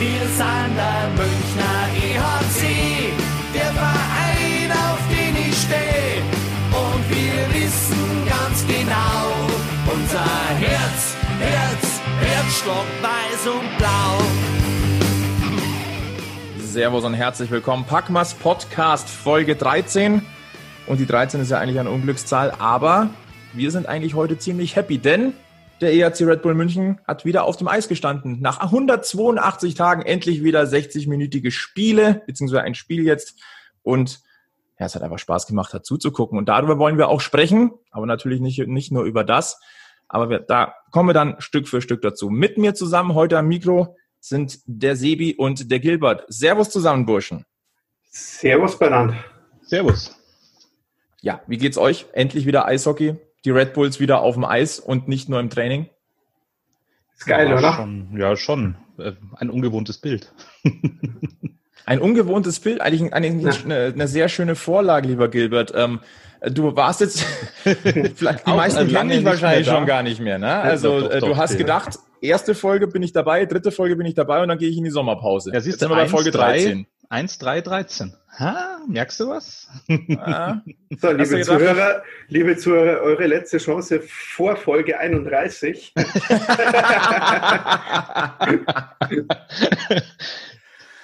Wir sind der Münchner EHC, der Verein, auf den ich stehe. Und wir wissen ganz genau, unser Herz, Herz, Herzschlag weiß und blau. Servus und herzlich willkommen. Packmas Podcast Folge 13. Und die 13 ist ja eigentlich eine Unglückszahl, aber wir sind eigentlich heute ziemlich happy, denn der ERC Red Bull München hat wieder auf dem Eis gestanden. Nach 182 Tagen endlich wieder 60-minütige Spiele, beziehungsweise ein Spiel jetzt. Und ja, es hat einfach Spaß gemacht, hat zuzugucken. Und darüber wollen wir auch sprechen, aber natürlich nicht, nicht nur über das. Aber wir, da kommen wir dann Stück für Stück dazu. Mit mir zusammen heute am Mikro sind der Sebi und der Gilbert. Servus zusammen, Burschen. Servus beieinander. Servus. Ja, wie geht's euch? Endlich wieder Eishockey die Red Bulls wieder auf dem Eis und nicht nur im Training? Ist geil, ja, oder? Schon, ja, schon. Äh, ein ungewohntes Bild. ein ungewohntes Bild, eigentlich, eigentlich eine, eine, sehr schöne Vorlage, lieber Gilbert. Ähm, du warst jetzt, vielleicht die meisten kennen dich wahrscheinlich schon gar nicht mehr. Ne? Also doch, doch, du hast gedacht, erste Folge bin ich dabei, dritte Folge bin ich dabei und dann gehe ich in die Sommerpause. Ja, siehst du, bei Folge 13. 1, 3, 13. Ha, merkst du was? Ja. So, liebe Zuhörer, liebe Zuhörer, eure letzte Chance vor Folge 31.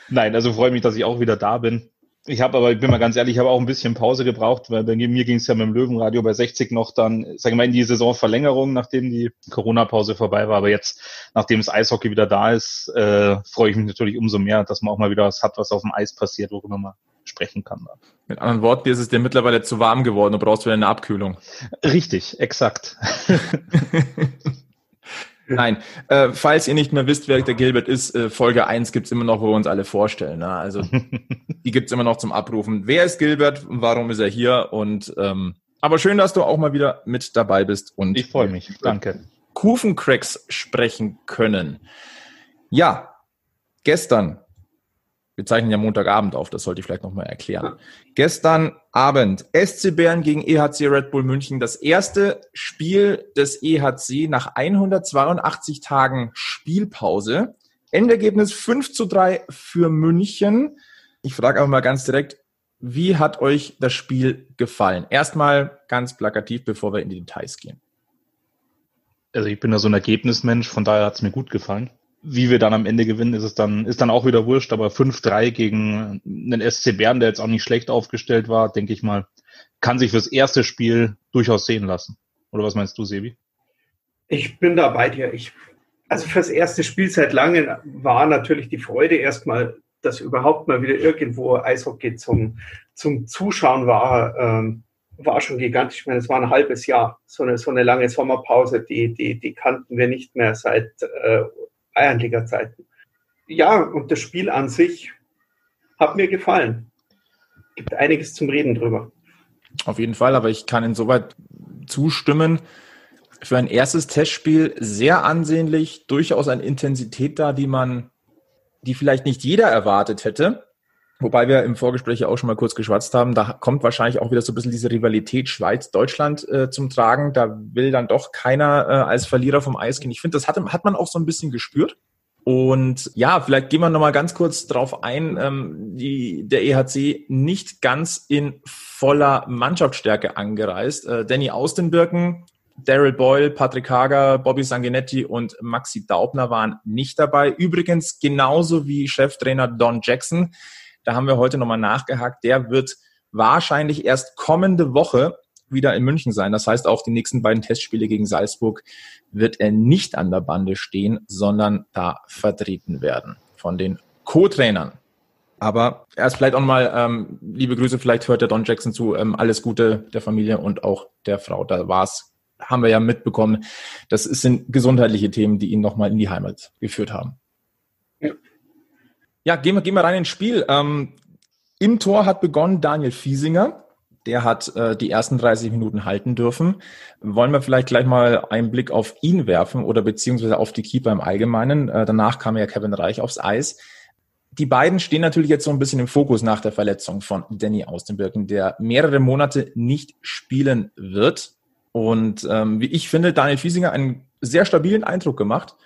Nein, also freue mich, dass ich auch wieder da bin. Ich habe aber, ich bin mal ganz ehrlich, ich habe auch ein bisschen Pause gebraucht, weil bei mir ging es ja mit dem Löwenradio bei 60 noch dann, sagen wir mal, in die Saisonverlängerung, nachdem die Corona-Pause vorbei war. Aber jetzt, nachdem das Eishockey wieder da ist, äh, freue ich mich natürlich umso mehr, dass man auch mal wieder was hat, was auf dem Eis passiert, worüber man sprechen kann. Mit anderen Worten, ist es dir mittlerweile zu warm geworden, du brauchst wieder eine Abkühlung. Richtig, exakt. Nein, äh, falls ihr nicht mehr wisst, wer der Gilbert ist, äh, Folge 1 gibt's immer noch, wo wir uns alle vorstellen. Ne? Also die gibt's immer noch zum Abrufen. Wer ist Gilbert? Warum ist er hier? Und ähm, aber schön, dass du auch mal wieder mit dabei bist und ich freue mich. Danke. Kufencracks sprechen können. Ja, gestern wir zeichnen ja Montagabend auf, das sollte ich vielleicht nochmal erklären. Ja. Gestern Abend SC Bern gegen EHC Red Bull München, das erste Spiel des EHC nach 182 Tagen Spielpause. Endergebnis 5 zu 3 für München. Ich frage aber mal ganz direkt, wie hat euch das Spiel gefallen? Erstmal ganz plakativ, bevor wir in die Details gehen. Also ich bin da so ein Ergebnismensch, von daher hat es mir gut gefallen wie wir dann am Ende gewinnen, ist es dann, ist dann auch wieder wurscht, aber 5-3 gegen einen SC Bern, der jetzt auch nicht schlecht aufgestellt war, denke ich mal, kann sich fürs erste Spiel durchaus sehen lassen. Oder was meinst du, Sebi? Ich bin da bei dir. Ich, also fürs erste Spiel seit langem war natürlich die Freude erstmal, dass überhaupt mal wieder irgendwo Eishockey zum, zum Zuschauen war, ähm, war schon gigantisch. Ich meine, es war ein halbes Jahr, so eine, so eine lange Sommerpause, die, die, die kannten wir nicht mehr seit äh, Bayernliga-Zeiten. Ja, und das Spiel an sich hat mir gefallen. Gibt einiges zum Reden drüber. Auf jeden Fall, aber ich kann insoweit zustimmen. Für ein erstes Testspiel sehr ansehnlich, durchaus eine Intensität da, die man, die vielleicht nicht jeder erwartet hätte. Wobei wir im Vorgespräch auch schon mal kurz geschwatzt haben, da kommt wahrscheinlich auch wieder so ein bisschen diese Rivalität Schweiz-Deutschland äh, zum Tragen. Da will dann doch keiner äh, als Verlierer vom Eis gehen. Ich finde, das hat, hat man auch so ein bisschen gespürt. Und ja, vielleicht gehen wir nochmal ganz kurz drauf ein, ähm, die, der EHC nicht ganz in voller Mannschaftsstärke angereist. Äh, Danny Austenbirken, Daryl Boyle, Patrick Hager, Bobby Sanguinetti und Maxi Daubner waren nicht dabei. Übrigens genauso wie Cheftrainer Don Jackson. Da haben wir heute nochmal nachgehakt. Der wird wahrscheinlich erst kommende Woche wieder in München sein. Das heißt, auch die nächsten beiden Testspiele gegen Salzburg wird er nicht an der Bande stehen, sondern da vertreten werden von den Co-Trainern. Aber erst vielleicht auch mal, ähm, liebe Grüße, vielleicht hört der Don Jackson zu, ähm, alles Gute der Familie und auch der Frau. Da war's, haben wir ja mitbekommen. Das sind gesundheitliche Themen, die ihn nochmal in die Heimat geführt haben. Ja. Ja, gehen wir, gehen wir rein ins Spiel. Ähm, Im Tor hat begonnen Daniel Fiesinger. Der hat äh, die ersten 30 Minuten halten dürfen. Wollen wir vielleicht gleich mal einen Blick auf ihn werfen oder beziehungsweise auf die Keeper im Allgemeinen. Äh, danach kam ja Kevin Reich aufs Eis. Die beiden stehen natürlich jetzt so ein bisschen im Fokus nach der Verletzung von Danny Austenbirken, der mehrere Monate nicht spielen wird. Und ähm, wie ich finde, Daniel Fiesinger einen sehr stabilen Eindruck gemacht,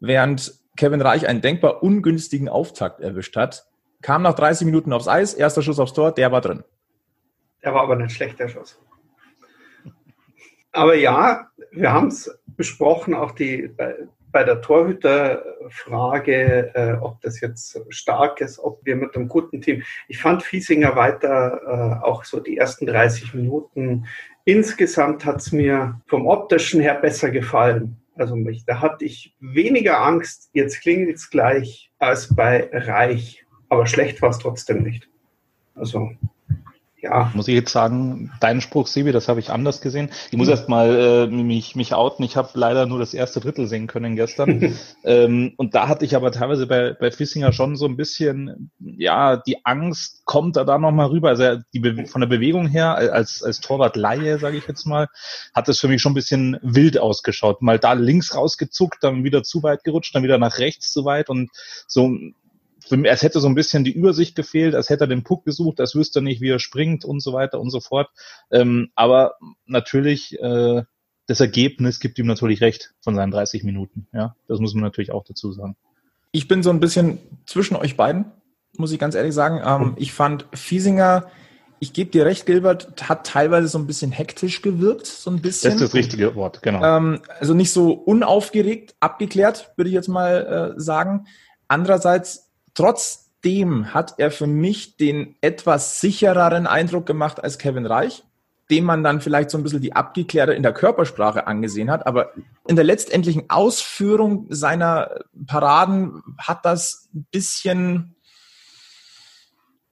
während Kevin Reich einen denkbar ungünstigen Auftakt erwischt hat. Kam nach 30 Minuten aufs Eis, erster Schuss aufs Tor, der war drin. Der war aber nicht schlechter Schuss. Aber ja, wir haben es besprochen, auch die, bei, bei der Torhüterfrage, äh, ob das jetzt stark ist, ob wir mit einem guten Team. Ich fand Fiesinger weiter äh, auch so die ersten 30 Minuten. Insgesamt hat es mir vom optischen her besser gefallen. Also mich, da hatte ich weniger Angst, jetzt klingelt es gleich, als bei Reich. Aber schlecht war es trotzdem nicht. Also ja. Muss ich jetzt sagen, deinen Spruch, Sebi, das habe ich anders gesehen. Ich muss mhm. erst mal äh, mich, mich outen. Ich habe leider nur das erste Drittel sehen können gestern. ähm, und da hatte ich aber teilweise bei, bei Fissinger schon so ein bisschen, ja, die Angst kommt da da nochmal rüber. Also die von der Bewegung her, als, als Torwart Laie, sage ich jetzt mal, hat es für mich schon ein bisschen wild ausgeschaut. Mal da links rausgezuckt, dann wieder zu weit gerutscht, dann wieder nach rechts zu weit und so als hätte so ein bisschen die Übersicht gefehlt, als hätte er den Puck gesucht, als wüsste er nicht, wie er springt und so weiter und so fort. Ähm, aber natürlich, äh, das Ergebnis gibt ihm natürlich recht von seinen 30 Minuten. Ja, das muss man natürlich auch dazu sagen. Ich bin so ein bisschen zwischen euch beiden, muss ich ganz ehrlich sagen. Ähm, ich fand Fiesinger, ich gebe dir recht, Gilbert, hat teilweise so ein bisschen hektisch gewirkt, so ein bisschen. Das ist das richtige Wort, genau. Ähm, also nicht so unaufgeregt, abgeklärt, würde ich jetzt mal äh, sagen. Andererseits Trotzdem hat er für mich den etwas sichereren Eindruck gemacht als Kevin Reich, dem man dann vielleicht so ein bisschen die Abgeklärte in der Körpersprache angesehen hat. Aber in der letztendlichen Ausführung seiner Paraden hat das ein bisschen,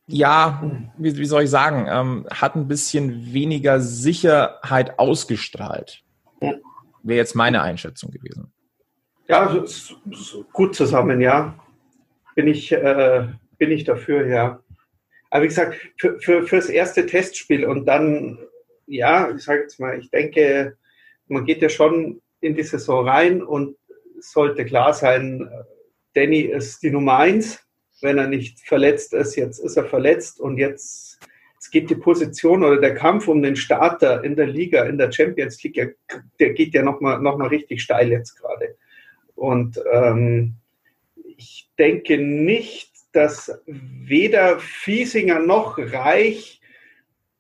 ja, wie, wie soll ich sagen, ähm, hat ein bisschen weniger Sicherheit ausgestrahlt. Wäre jetzt meine Einschätzung gewesen. Ja, gut zusammen, ja bin ich, äh, bin ich dafür, ja. Aber wie gesagt, für, für, fürs erste Testspiel und dann, ja, ich sage jetzt mal, ich denke, man geht ja schon in die Saison rein und sollte klar sein, Danny ist die Nummer eins. Wenn er nicht verletzt ist, jetzt ist er verletzt und jetzt, jetzt geht die Position oder der Kampf um den Starter in der Liga, in der Champions League, der geht ja nochmal noch mal richtig steil jetzt gerade. Und ähm, denke nicht, dass weder Fiesinger noch Reich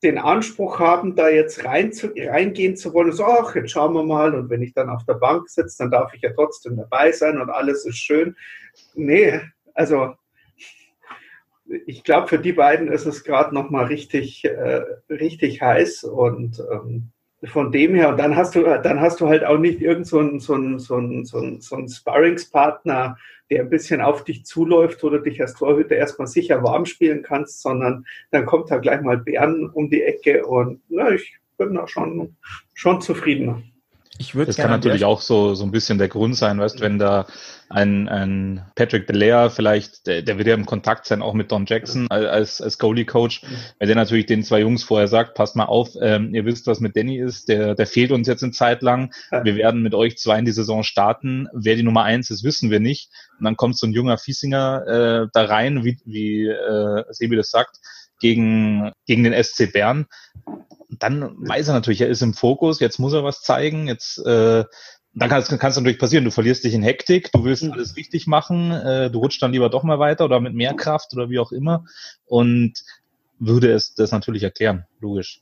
den Anspruch haben, da jetzt rein zu, reingehen zu wollen. So, ach, jetzt schauen wir mal. Und wenn ich dann auf der Bank sitze, dann darf ich ja trotzdem dabei sein und alles ist schön. Nee, also ich glaube, für die beiden ist es gerade nochmal richtig, äh, richtig heiß. Und ähm, von dem her, und dann hast du, dann hast du halt auch nicht irgend so einen, so einen, so einen, so einen, so einen Sparringspartner, der ein bisschen auf dich zuläuft oder dich als Torhüter erstmal sicher warm spielen kannst, sondern dann kommt da gleich mal Bern um die Ecke und na, ich bin da schon, schon zufriedener. Ich würde das kann natürlich auch so, so ein bisschen der Grund sein, weißt, wenn da ein, ein Patrick Belair vielleicht, der, der wird ja im Kontakt sein, auch mit Don Jackson als, als Goalie-Coach, weil der natürlich den zwei Jungs vorher sagt, passt mal auf, ähm, ihr wisst, was mit Danny ist, der, der fehlt uns jetzt eine Zeit lang, wir werden mit euch zwei in die Saison starten, wer die Nummer eins ist, wissen wir nicht. Und dann kommt so ein junger Fiesinger äh, da rein, wie, wie äh, Sebi das sagt, gegen, gegen den SC Bern dann weiß er natürlich, er ist im Fokus, jetzt muss er was zeigen, jetzt äh, dann kann es kann's natürlich passieren, du verlierst dich in Hektik, du willst alles richtig machen, äh, du rutscht dann lieber doch mal weiter oder mit mehr Kraft oder wie auch immer. Und würde es das natürlich erklären, logisch.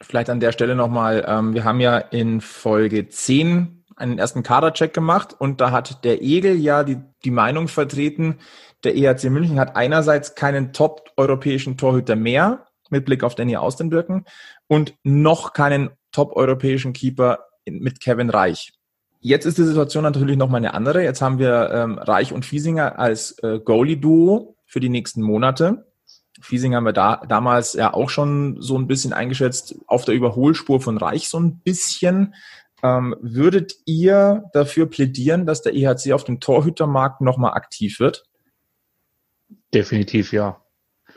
Vielleicht an der Stelle nochmal, ähm, wir haben ja in Folge 10 einen ersten Kadercheck gemacht und da hat der Egel ja die, die Meinung vertreten, der EHC München hat einerseits keinen top-europäischen Torhüter mehr, mit Blick auf Danny Austenbirken und noch keinen top-europäischen Keeper mit Kevin Reich. Jetzt ist die Situation natürlich noch mal eine andere. Jetzt haben wir ähm, Reich und Fiesinger als äh, Goalie-Duo für die nächsten Monate. Fiesinger haben wir da damals ja auch schon so ein bisschen eingeschätzt, auf der Überholspur von Reich so ein bisschen. Ähm, würdet ihr dafür plädieren, dass der EHC auf dem Torhütermarkt nochmal aktiv wird? Definitiv, ja.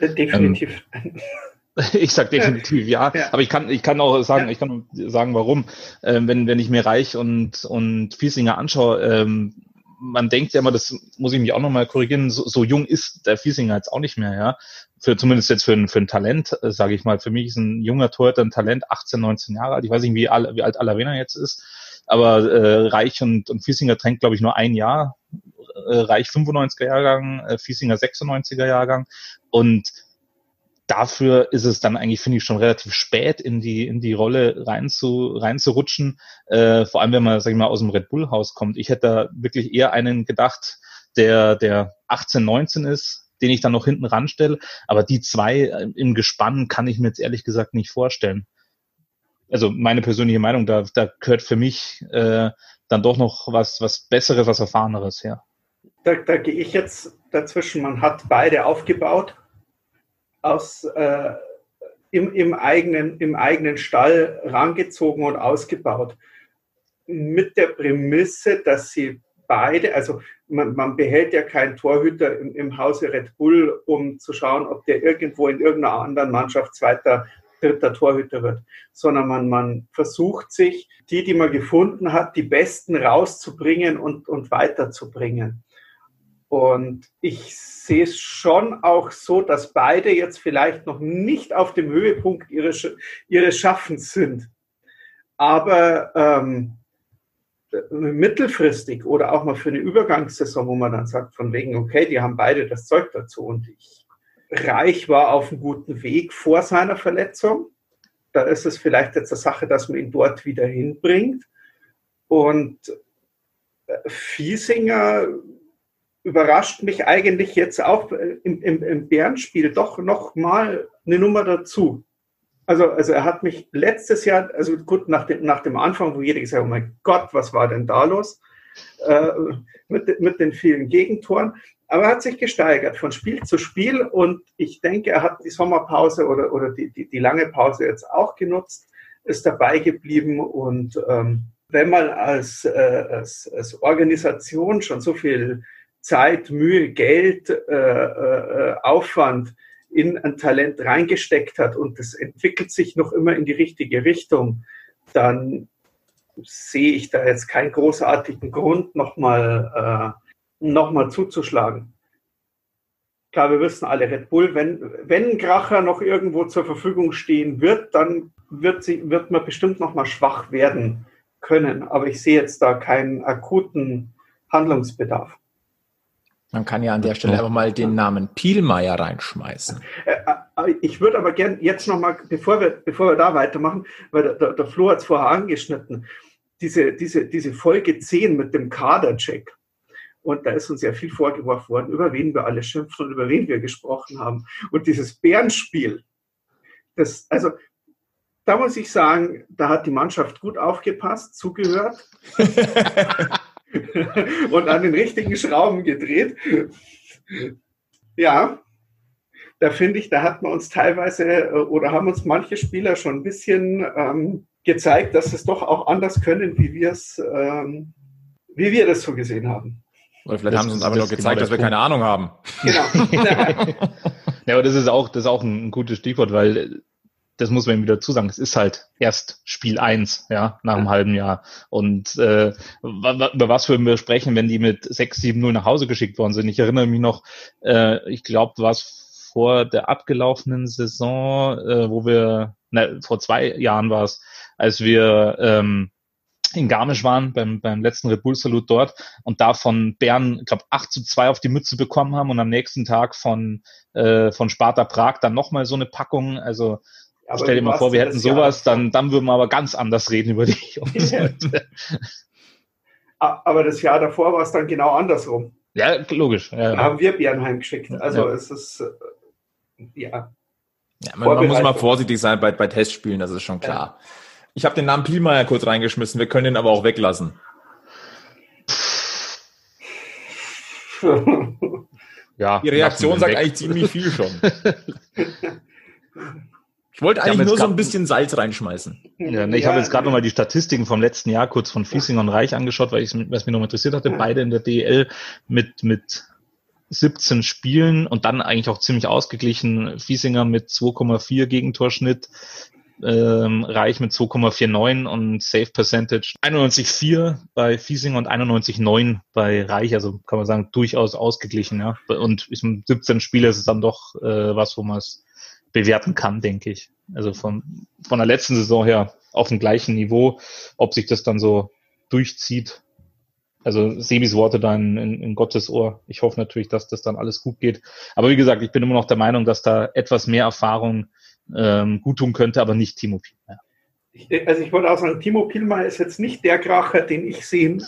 Definitiv. Ähm, Ich sag definitiv ja, ja, aber ich kann, ich kann auch sagen, ja. ich kann sagen, warum. Ähm, wenn, wenn ich mir Reich und, und Fiesinger anschaue, ähm, man denkt ja immer, das muss ich mich auch nochmal korrigieren, so, so jung ist der Fiesinger jetzt auch nicht mehr, ja. Für, zumindest jetzt für ein, für ein Talent, äh, sage ich mal. Für mich ist ein junger Torhüter ein Talent, 18, 19 Jahre alt. Ich weiß nicht, wie, all, wie alt Alavena jetzt ist, aber äh, Reich und, und Fiesinger tränkt, glaube ich, nur ein Jahr äh, Reich 95er Jahrgang, äh, Fiesinger 96er Jahrgang und dafür ist es dann eigentlich, finde ich, schon relativ spät in die, in die Rolle rein zu, reinzurutschen. Äh, vor allem, wenn man, sag ich mal, aus dem Red Bull Haus kommt. Ich hätte da wirklich eher einen gedacht, der, der 18, 19 ist, den ich dann noch hinten ranstelle. Aber die zwei äh, im Gespann kann ich mir jetzt ehrlich gesagt nicht vorstellen. Also meine persönliche Meinung, da, da gehört für mich äh, dann doch noch was, was Besseres, was Erfahreneres her. Da, da gehe ich jetzt dazwischen. Man hat beide aufgebaut aus, äh, im, im, eigenen, im eigenen Stall rangezogen und ausgebaut. Mit der Prämisse, dass sie beide, also man, man behält ja keinen Torhüter im, im, Hause Red Bull, um zu schauen, ob der irgendwo in irgendeiner anderen Mannschaft zweiter, dritter Torhüter wird, sondern man, man versucht sich, die, die man gefunden hat, die Besten rauszubringen und, und weiterzubringen. Und ich sehe es schon auch so, dass beide jetzt vielleicht noch nicht auf dem Höhepunkt ihres, ihres Schaffens sind. Aber ähm, mittelfristig oder auch mal für eine Übergangssaison, wo man dann sagt, von wegen, okay, die haben beide das Zeug dazu. Und ich, Reich war auf einem guten Weg vor seiner Verletzung. Da ist es vielleicht jetzt eine Sache, dass man ihn dort wieder hinbringt. Und äh, Fiesinger überrascht mich eigentlich jetzt auch im, im, im Bärenspiel doch noch mal eine Nummer dazu. Also, also er hat mich letztes Jahr, also gut, nach dem, nach dem Anfang, wo jeder gesagt hat, oh mein Gott, was war denn da los? Äh, mit, mit den vielen Gegentoren. Aber er hat sich gesteigert von Spiel zu Spiel und ich denke, er hat die Sommerpause oder, oder die, die, die lange Pause jetzt auch genutzt, ist dabei geblieben und ähm, wenn man als, äh, als, als Organisation schon so viel Zeit, Mühe, Geld, äh, äh, Aufwand in ein Talent reingesteckt hat und es entwickelt sich noch immer in die richtige Richtung, dann sehe ich da jetzt keinen großartigen Grund, nochmal äh, noch zuzuschlagen. Klar, wir wissen alle, Red Bull, wenn, wenn ein Kracher noch irgendwo zur Verfügung stehen wird, dann wird, sie, wird man bestimmt nochmal schwach werden können. Aber ich sehe jetzt da keinen akuten Handlungsbedarf. Man kann ja an der Stelle einfach mal den Namen Pielmeier reinschmeißen. Äh, äh, ich würde aber gern jetzt nochmal, bevor wir, bevor wir da weitermachen, weil der, der, der Flo hat es vorher angeschnitten, diese, diese, diese Folge 10 mit dem Kadercheck. Und da ist uns ja viel vorgeworfen worden, über wen wir alle schimpfen und über wen wir gesprochen haben. Und dieses Bärenspiel, das, also da muss ich sagen, da hat die Mannschaft gut aufgepasst, zugehört. und an den richtigen Schrauben gedreht. Ja, da finde ich, da hat man uns teilweise äh, oder haben uns manche Spieler schon ein bisschen ähm, gezeigt, dass es doch auch anders können, wie wir es, ähm, wie wir das so gesehen haben. Oder vielleicht das haben sie uns aber nur gezeigt, genau dass wir Punkt. keine Ahnung haben. Genau. ja, aber das ist auch, das ist auch ein gutes Stichwort, weil das muss man ihm wieder zusagen, es ist halt erst Spiel eins, ja, nach einem halben Jahr. Und äh, über was würden wir sprechen, wenn die mit 6, 7, 0 nach Hause geschickt worden sind? Ich erinnere mich noch, äh, ich glaube, was vor der abgelaufenen Saison, äh, wo wir, ne, vor zwei Jahren war es, als wir ähm, in Garmisch waren, beim, beim letzten Red Bull Salut dort und da von Bern, ich glaube, 8 zu 2 auf die Mütze bekommen haben und am nächsten Tag von, äh, von Sparta Prag dann nochmal so eine Packung. Also aber Stell dir mal vor, wir hätten sowas, dann, dann würden wir aber ganz anders reden über dich. aber das Jahr davor war es dann genau andersrum. Ja, logisch. Ja. Da haben wir Bernheim geschickt. Also ja. es ist, äh, ja. ja man, man, muss mal vorsichtig sein bei, bei Testspielen, das ist schon klar. Ja. Ich habe den Namen Pielmeier kurz reingeschmissen, wir können ihn aber auch weglassen. ja, Die Reaktion sagt eigentlich ziemlich viel schon. Ich wollte eigentlich nur so ein bisschen Salz reinschmeißen. Ja, ne, ich ja, habe jetzt gerade nochmal die Statistiken vom letzten Jahr kurz von Fiesing und Reich angeschaut, weil ich was mich noch interessiert hatte. Beide in der DEL mit, mit 17 Spielen und dann eigentlich auch ziemlich ausgeglichen. Fiesinger mit 2,4 Gegentorschnitt, ähm, Reich mit 2,49 und Safe Percentage 91,4 bei Fiesinger und 91,9 bei Reich. Also kann man sagen, durchaus ausgeglichen. Ja. Und 17 Spiele ist es dann doch äh, was, wo man es bewerten kann, denke ich. Also von, von der letzten Saison her auf dem gleichen Niveau. Ob sich das dann so durchzieht, Also Sebis Worte da in, in, Gottes Ohr. Ich hoffe natürlich, dass das dann alles gut geht. Aber wie gesagt, ich bin immer noch der Meinung, dass da etwas mehr Erfahrung ähm, gut tun könnte, aber nicht Timo Pielmeier. Also ich wollte auch sagen, Timo Pielmeier ist jetzt nicht der Kracher, den ich sehen.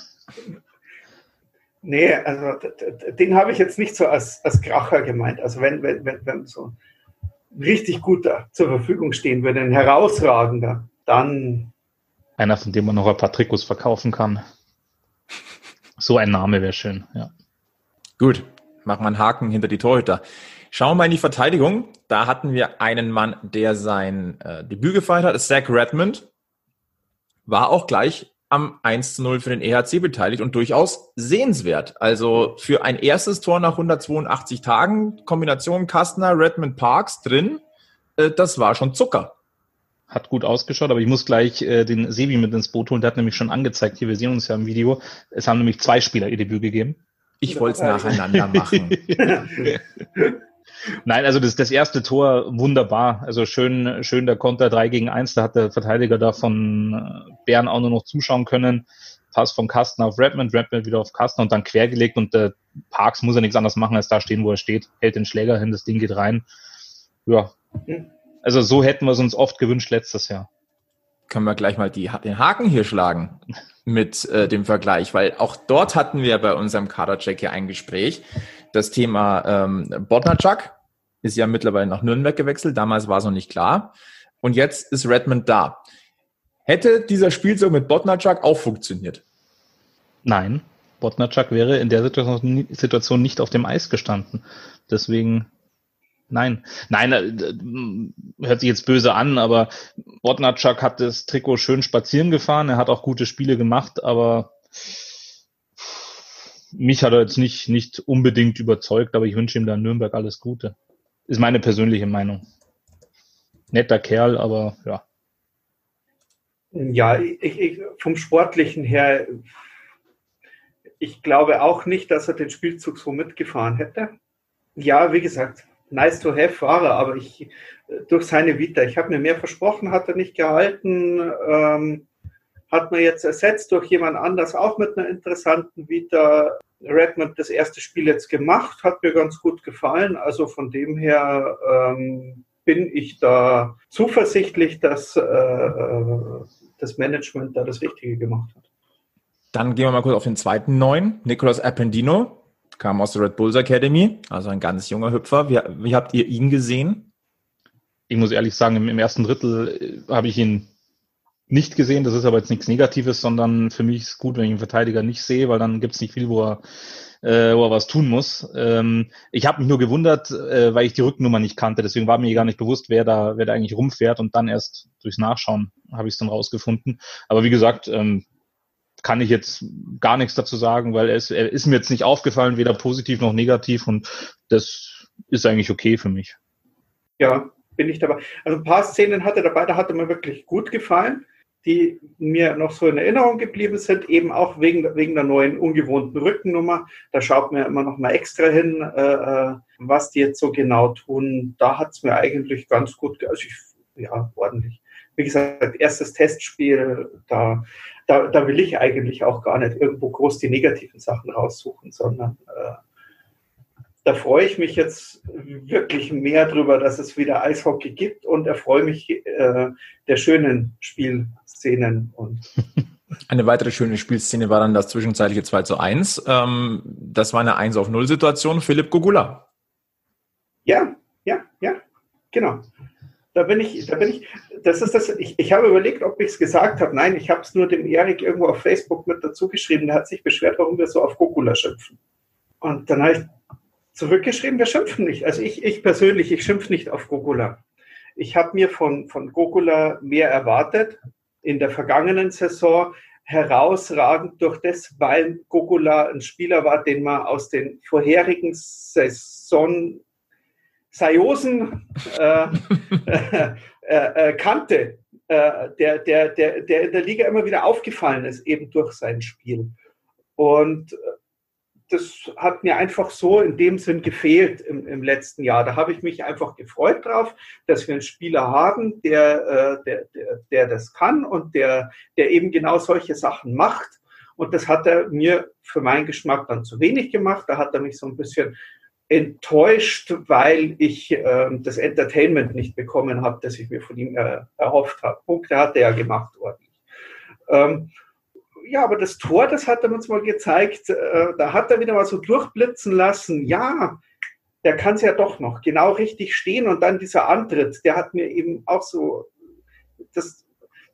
Nee, also den habe ich jetzt nicht so als, als Kracher gemeint. Also wenn, wenn, wenn, wenn so richtig guter zur Verfügung stehen würde, ein herausragender, dann. Einer, von dem man noch ein paar Trikots verkaufen kann. So ein Name wäre schön, ja. Gut, machen wir einen Haken hinter die Torhüter. Schauen wir mal in die Verteidigung. Da hatten wir einen Mann, der sein äh, Debüt gefeiert hat, Zach Redmond. War auch gleich am 1 zu 0 für den EHC beteiligt und durchaus sehenswert. Also für ein erstes Tor nach 182 Tagen, Kombination Kastner, Redmond Parks drin, äh, das war schon Zucker. Hat gut ausgeschaut, aber ich muss gleich äh, den Sebi mit ins Boot holen. Der hat nämlich schon angezeigt, hier, wir sehen uns ja im Video. Es haben nämlich zwei Spieler ihr Debüt gegeben. Ich wollte es nacheinander machen. Nein, also das, das erste Tor wunderbar. Also schön, schön der Konter 3 gegen 1. Da hat der Verteidiger da von äh, Bern auch nur noch zuschauen können. Pass von Kasten auf Redmond, Redmond wieder auf Kasten und dann quergelegt und der Parks muss ja nichts anderes machen, als da stehen, wo er steht. Hält den Schläger hin, das Ding geht rein. Ja. Also so hätten wir es uns oft gewünscht letztes Jahr. Können wir gleich mal die, den Haken hier schlagen mit äh, dem Vergleich, weil auch dort hatten wir bei unserem Kadercheck hier ein Gespräch das Thema ähm, Bodnarczak ist ja mittlerweile nach Nürnberg gewechselt. Damals war es noch nicht klar. Und jetzt ist Redmond da. Hätte dieser Spielzug mit Bodnarczak auch funktioniert? Nein, Bodnarczak wäre in der Situation nicht auf dem Eis gestanden. Deswegen Nein, nein, äh, hört sich jetzt böse an, aber Bodnarczak hat das Trikot schön spazieren gefahren. Er hat auch gute Spiele gemacht, aber mich hat er jetzt nicht, nicht unbedingt überzeugt, aber ich wünsche ihm da in Nürnberg alles Gute. Ist meine persönliche Meinung. Netter Kerl, aber ja. Ja, ich, ich, vom Sportlichen her, ich glaube auch nicht, dass er den Spielzug so mitgefahren hätte. Ja, wie gesagt, nice to have Fahrer, aber ich durch seine Vita, ich habe mir mehr versprochen, hat er nicht gehalten. Ähm, hat man jetzt ersetzt durch jemand anders, auch mit einer interessanten Vita. Redmond das erste Spiel jetzt gemacht, hat mir ganz gut gefallen. Also von dem her ähm, bin ich da zuversichtlich, dass äh, das Management da das Richtige gemacht hat. Dann gehen wir mal kurz auf den zweiten Neuen, Nicolas Appendino, kam aus der Red Bulls Academy, also ein ganz junger Hüpfer. Wie, wie habt ihr ihn gesehen? Ich muss ehrlich sagen, im, im ersten Drittel äh, habe ich ihn nicht gesehen. Das ist aber jetzt nichts Negatives, sondern für mich ist gut, wenn ich einen Verteidiger nicht sehe, weil dann gibt es nicht viel, wo er, äh, wo er was tun muss. Ähm, ich habe mich nur gewundert, äh, weil ich die Rückennummer nicht kannte. Deswegen war mir gar nicht bewusst, wer da, wer da eigentlich rumfährt. Und dann erst durchs Nachschauen habe ich es dann rausgefunden. Aber wie gesagt, ähm, kann ich jetzt gar nichts dazu sagen, weil er ist, er ist mir jetzt nicht aufgefallen, weder positiv noch negativ. Und das ist eigentlich okay für mich. Ja, bin ich dabei. Also ein paar Szenen hatte dabei, da hatte mir wirklich gut gefallen die mir noch so in Erinnerung geblieben sind, eben auch wegen, wegen der neuen ungewohnten Rückennummer. Da schaut mir immer noch mal extra hin, äh, äh was die jetzt so genau tun. Da hat es mir eigentlich ganz gut, also ich, ja, ordentlich. Wie gesagt, erstes Testspiel, da, da, da will ich eigentlich auch gar nicht irgendwo groß die negativen Sachen raussuchen, sondern äh, da freue ich mich jetzt wirklich mehr drüber, dass es wieder Eishockey gibt und erfreue mich äh, der schönen Spielszenen. Und eine weitere schöne Spielszene war dann das zwischenzeitliche 2 zu 1. Ähm, das war eine 1 auf 0 Situation. Philipp Gugula. Ja, ja, ja, genau. Da bin ich, da bin ich, das ist das, ich, ich habe überlegt, ob ich es gesagt habe. Nein, ich habe es nur dem Erik irgendwo auf Facebook mit dazu geschrieben. Der hat sich beschwert, warum wir so auf Gugula schimpfen. Und dann habe ich zurückgeschrieben, wir schimpfen nicht. Also ich, ich persönlich, ich schimpfe nicht auf Gogula. Ich habe mir von, von Gogula mehr erwartet in der vergangenen Saison, herausragend durch das, weil Gogula ein Spieler war, den man aus den vorherigen Saison Saiosen äh, äh, äh, kannte, äh, der, der, der, der in der Liga immer wieder aufgefallen ist, eben durch sein Spiel. Und das hat mir einfach so in dem Sinn gefehlt im, im letzten Jahr. Da habe ich mich einfach gefreut drauf, dass wir einen Spieler haben, der, äh, der, der, der das kann und der, der eben genau solche Sachen macht. Und das hat er mir für meinen Geschmack dann zu wenig gemacht. Da hat er mich so ein bisschen enttäuscht, weil ich äh, das Entertainment nicht bekommen habe, das ich mir von ihm äh, erhofft habe. Punkte hat er ja gemacht ordentlich. Ähm, ja, aber das Tor, das hat er uns mal gezeigt, äh, da hat er wieder mal so durchblitzen lassen. Ja, der kann es ja doch noch genau richtig stehen und dann dieser Antritt, der hat mir eben auch so, das,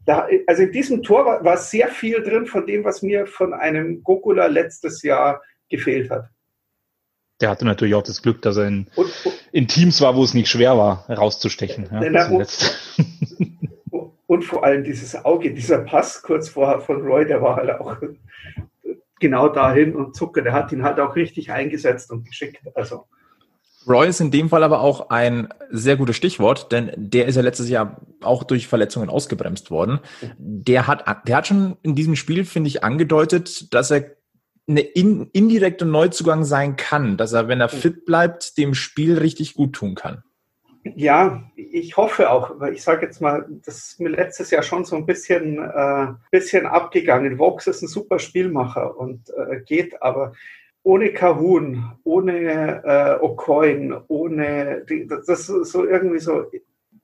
da, also in diesem Tor war, war sehr viel drin von dem, was mir von einem Gokula letztes Jahr gefehlt hat der hatte natürlich auch das Glück, dass er in, und, in Teams war, wo es nicht schwer war, rauszustechen. Ja, na, und, und, vor allem dieses Auge, dieser Pass kurz vorher von Roy, der war halt auch genau dahin und Zucker, der hat ihn halt auch richtig eingesetzt und geschickt. Also. Roy ist in dem Fall aber auch ein sehr gutes Stichwort, denn der ist ja letztes Jahr auch durch Verletzungen ausgebremst worden. Der hat, der hat schon in diesem Spiel, finde ich, angedeutet, dass er eine in, indirekte Neuzugang sein kann, dass er, wenn er fit bleibt, dem Spiel richtig gut tun kann. Ja, ich hoffe auch, weil ich sage jetzt mal, das ist mir letztes Jahr schon so ein bisschen, äh, bisschen abgegangen. Vox ist ein super Spielmacher und äh, geht, aber ohne Kahun, ohne äh, O'Coin, ohne, die, das ist so irgendwie so,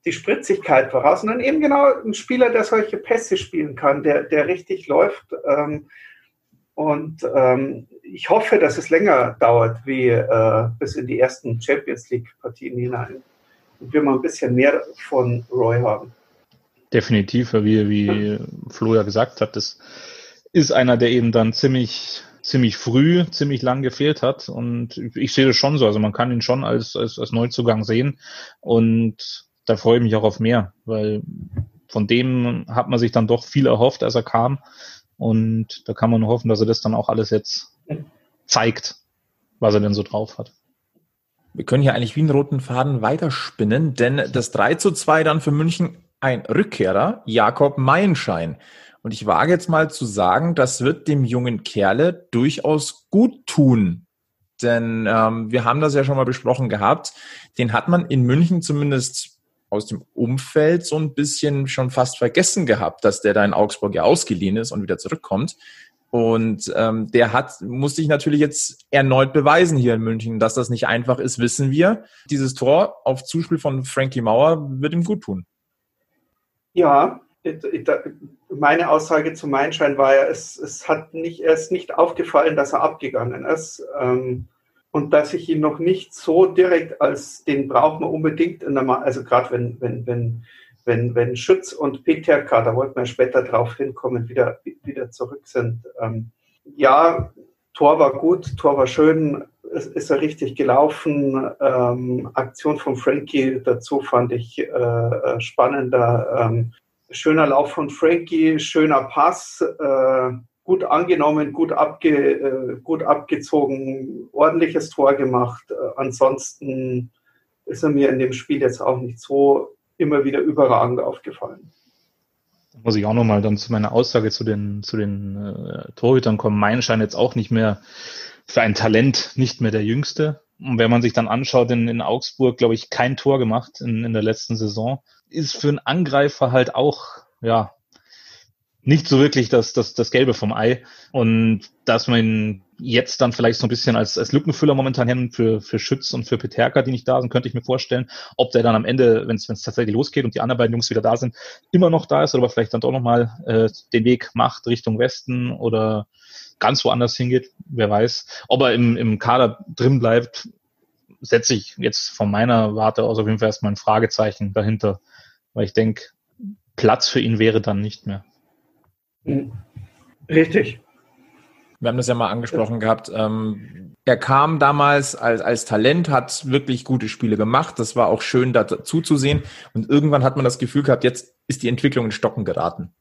die Spritzigkeit voraus. Und dann eben genau ein Spieler, der solche Pässe spielen kann, der, der richtig läuft. Ähm, und ähm, ich hoffe, dass es länger dauert, wie äh, bis in die ersten Champions League-Partien hinein. Und wir mal ein bisschen mehr von Roy haben. Definitiv, wie, wie Flo ja gesagt hat, das ist einer, der eben dann ziemlich, ziemlich früh, ziemlich lang gefehlt hat. Und ich sehe das schon so. Also man kann ihn schon als, als, als Neuzugang sehen. Und da freue ich mich auch auf mehr, weil von dem hat man sich dann doch viel erhofft, als er kam. Und da kann man nur hoffen, dass er das dann auch alles jetzt zeigt, was er denn so drauf hat. Wir können hier eigentlich wie einen roten Faden weiterspinnen, denn das 3 zu 2 dann für München ein Rückkehrer, Jakob Meilenschein. Und ich wage jetzt mal zu sagen, das wird dem jungen Kerle durchaus gut tun. Denn ähm, wir haben das ja schon mal besprochen gehabt. Den hat man in München zumindest aus dem Umfeld so ein bisschen schon fast vergessen gehabt, dass der da in Augsburg ja ausgeliehen ist und wieder zurückkommt. Und ähm, der hat, muss sich natürlich jetzt erneut beweisen hier in München, dass das nicht einfach ist, wissen wir. Dieses Tor auf Zuspiel von Frankie Mauer wird ihm gut tun. Ja, meine Aussage zu Meinschein war ja, es, es hat nicht, er ist nicht aufgefallen, dass er abgegangen ist. Ähm, und dass ich ihn noch nicht so direkt als den braucht man unbedingt in der, also gerade wenn, wenn, wenn, wenn, wenn Schütz und Peterka, da wollten wir später drauf hinkommen, wieder, wieder zurück sind. Ähm, ja, Tor war gut, Tor war schön, es ist er richtig gelaufen. Ähm, Aktion von Frankie dazu fand ich äh, äh spannender. Ähm, schöner Lauf von Frankie, schöner Pass. Äh, gut angenommen, gut, abge, äh, gut abgezogen, ordentliches Tor gemacht. Äh, ansonsten ist er mir in dem Spiel jetzt auch nicht so immer wieder überragend aufgefallen. Da muss ich auch nochmal dann zu meiner Aussage zu den, zu den äh, Torhütern kommen. Mein scheint jetzt auch nicht mehr für ein Talent nicht mehr der jüngste. Und wenn man sich dann anschaut, in, in Augsburg, glaube ich, kein Tor gemacht in, in der letzten Saison, ist für einen Angreifer halt auch, ja, nicht so wirklich das, das, das Gelbe vom Ei. Und dass man jetzt dann vielleicht so ein bisschen als, als Lückenfüller momentan hin für, für Schütz und für Peterka, die nicht da sind, könnte ich mir vorstellen, ob der dann am Ende, wenn es tatsächlich losgeht und die anderen beiden Jungs wieder da sind, immer noch da ist oder vielleicht dann doch nochmal äh, den Weg macht Richtung Westen oder ganz woanders hingeht, wer weiß. Ob er im, im Kader drin bleibt, setze ich jetzt von meiner Warte aus auf jeden Fall erstmal ein Fragezeichen dahinter, weil ich denke, Platz für ihn wäre dann nicht mehr. Richtig. Wir haben das ja mal angesprochen gehabt. Ähm, er kam damals als, als Talent, hat wirklich gute Spiele gemacht. Das war auch schön dazu zu sehen. Und irgendwann hat man das Gefühl gehabt, jetzt ist die Entwicklung in Stocken geraten.